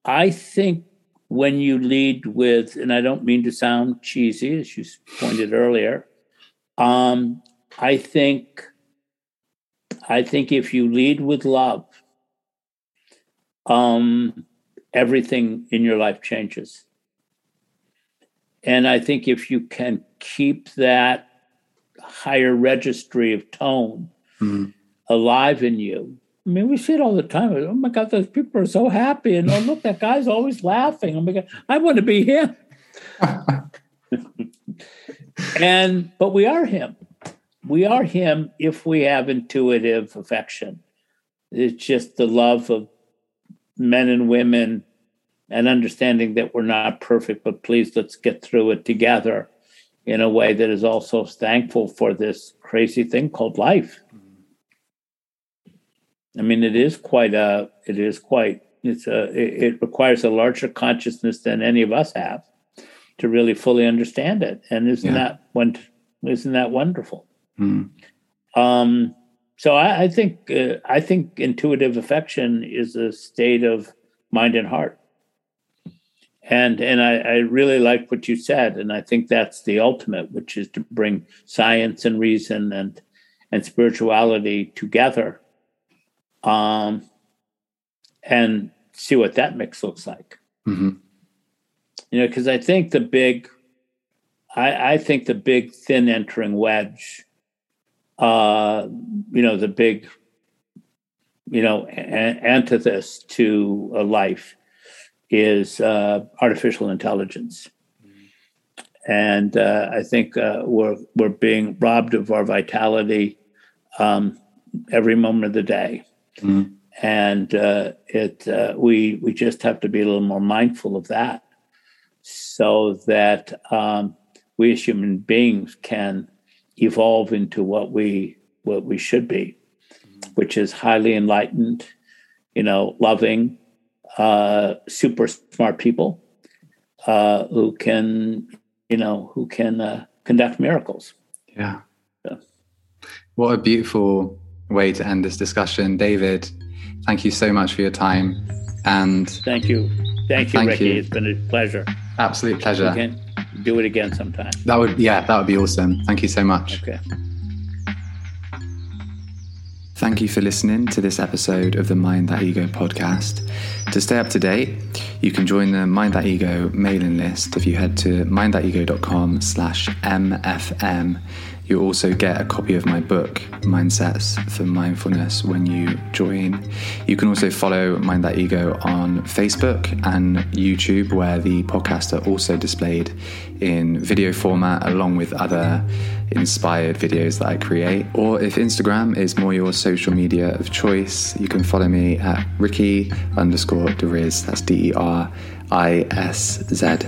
I think when you lead with, and I don't mean to sound cheesy, as you pointed earlier, um, I think I think if you lead with love, um, everything in your life changes. And I think if you can keep that higher registry of tone mm-hmm. alive in you, I mean, we see it all the time. Oh my God, those people are so happy. And oh, look, that guy's always laughing. Oh my God, I want to be him. and, but we are him. We are him if we have intuitive affection. It's just the love of men and women and understanding that we're not perfect, but please let's get through it together in a way that is also thankful for this crazy thing called life. I mean, it is quite a, it is quite, it's a, it, it requires a larger consciousness than any of us have to really fully understand it. And isn't yeah. that one, isn't that wonderful? Mm. Um, so I, I think, uh, I think intuitive affection is a state of mind and heart. And and I, I really like what you said, and I think that's the ultimate, which is to bring science and reason and and spirituality together um, and see what that mix looks like. Mm-hmm. You know, because I think the big, I, I think the big thin entering wedge, uh, you know, the big you know, antithesis to a life is uh, artificial intelligence. And uh, I think uh, we're, we're being robbed of our vitality um, every moment of the day. Mm. And uh, it, uh, we, we just have to be a little more mindful of that so that um, we as human beings can evolve into what we, what we should be, which is highly enlightened, you know, loving, uh, super smart people uh, who can, you know, who can uh, conduct miracles. Yeah. yeah. What a beautiful way to end this discussion, David. Thank you so much for your time, and thank you, thank you, thank Ricky. You. It's been a pleasure. Absolute pleasure. Do it again sometime. That would, yeah, that would be awesome. Thank you so much. Okay. Thank you for listening to this episode of the Mind That Ego podcast. To stay up to date, you can join the Mind That Ego mailing list if you head to mindthatego.com slash MFM. You'll also get a copy of my book, Mindsets for Mindfulness, when you join. You can also follow Mind That Ego on Facebook and YouTube, where the podcasts are also displayed in video format along with other inspired videos that I create. Or if Instagram is more your social media of choice, you can follow me at Ricky underscore Derisz. That's D E R I S Z.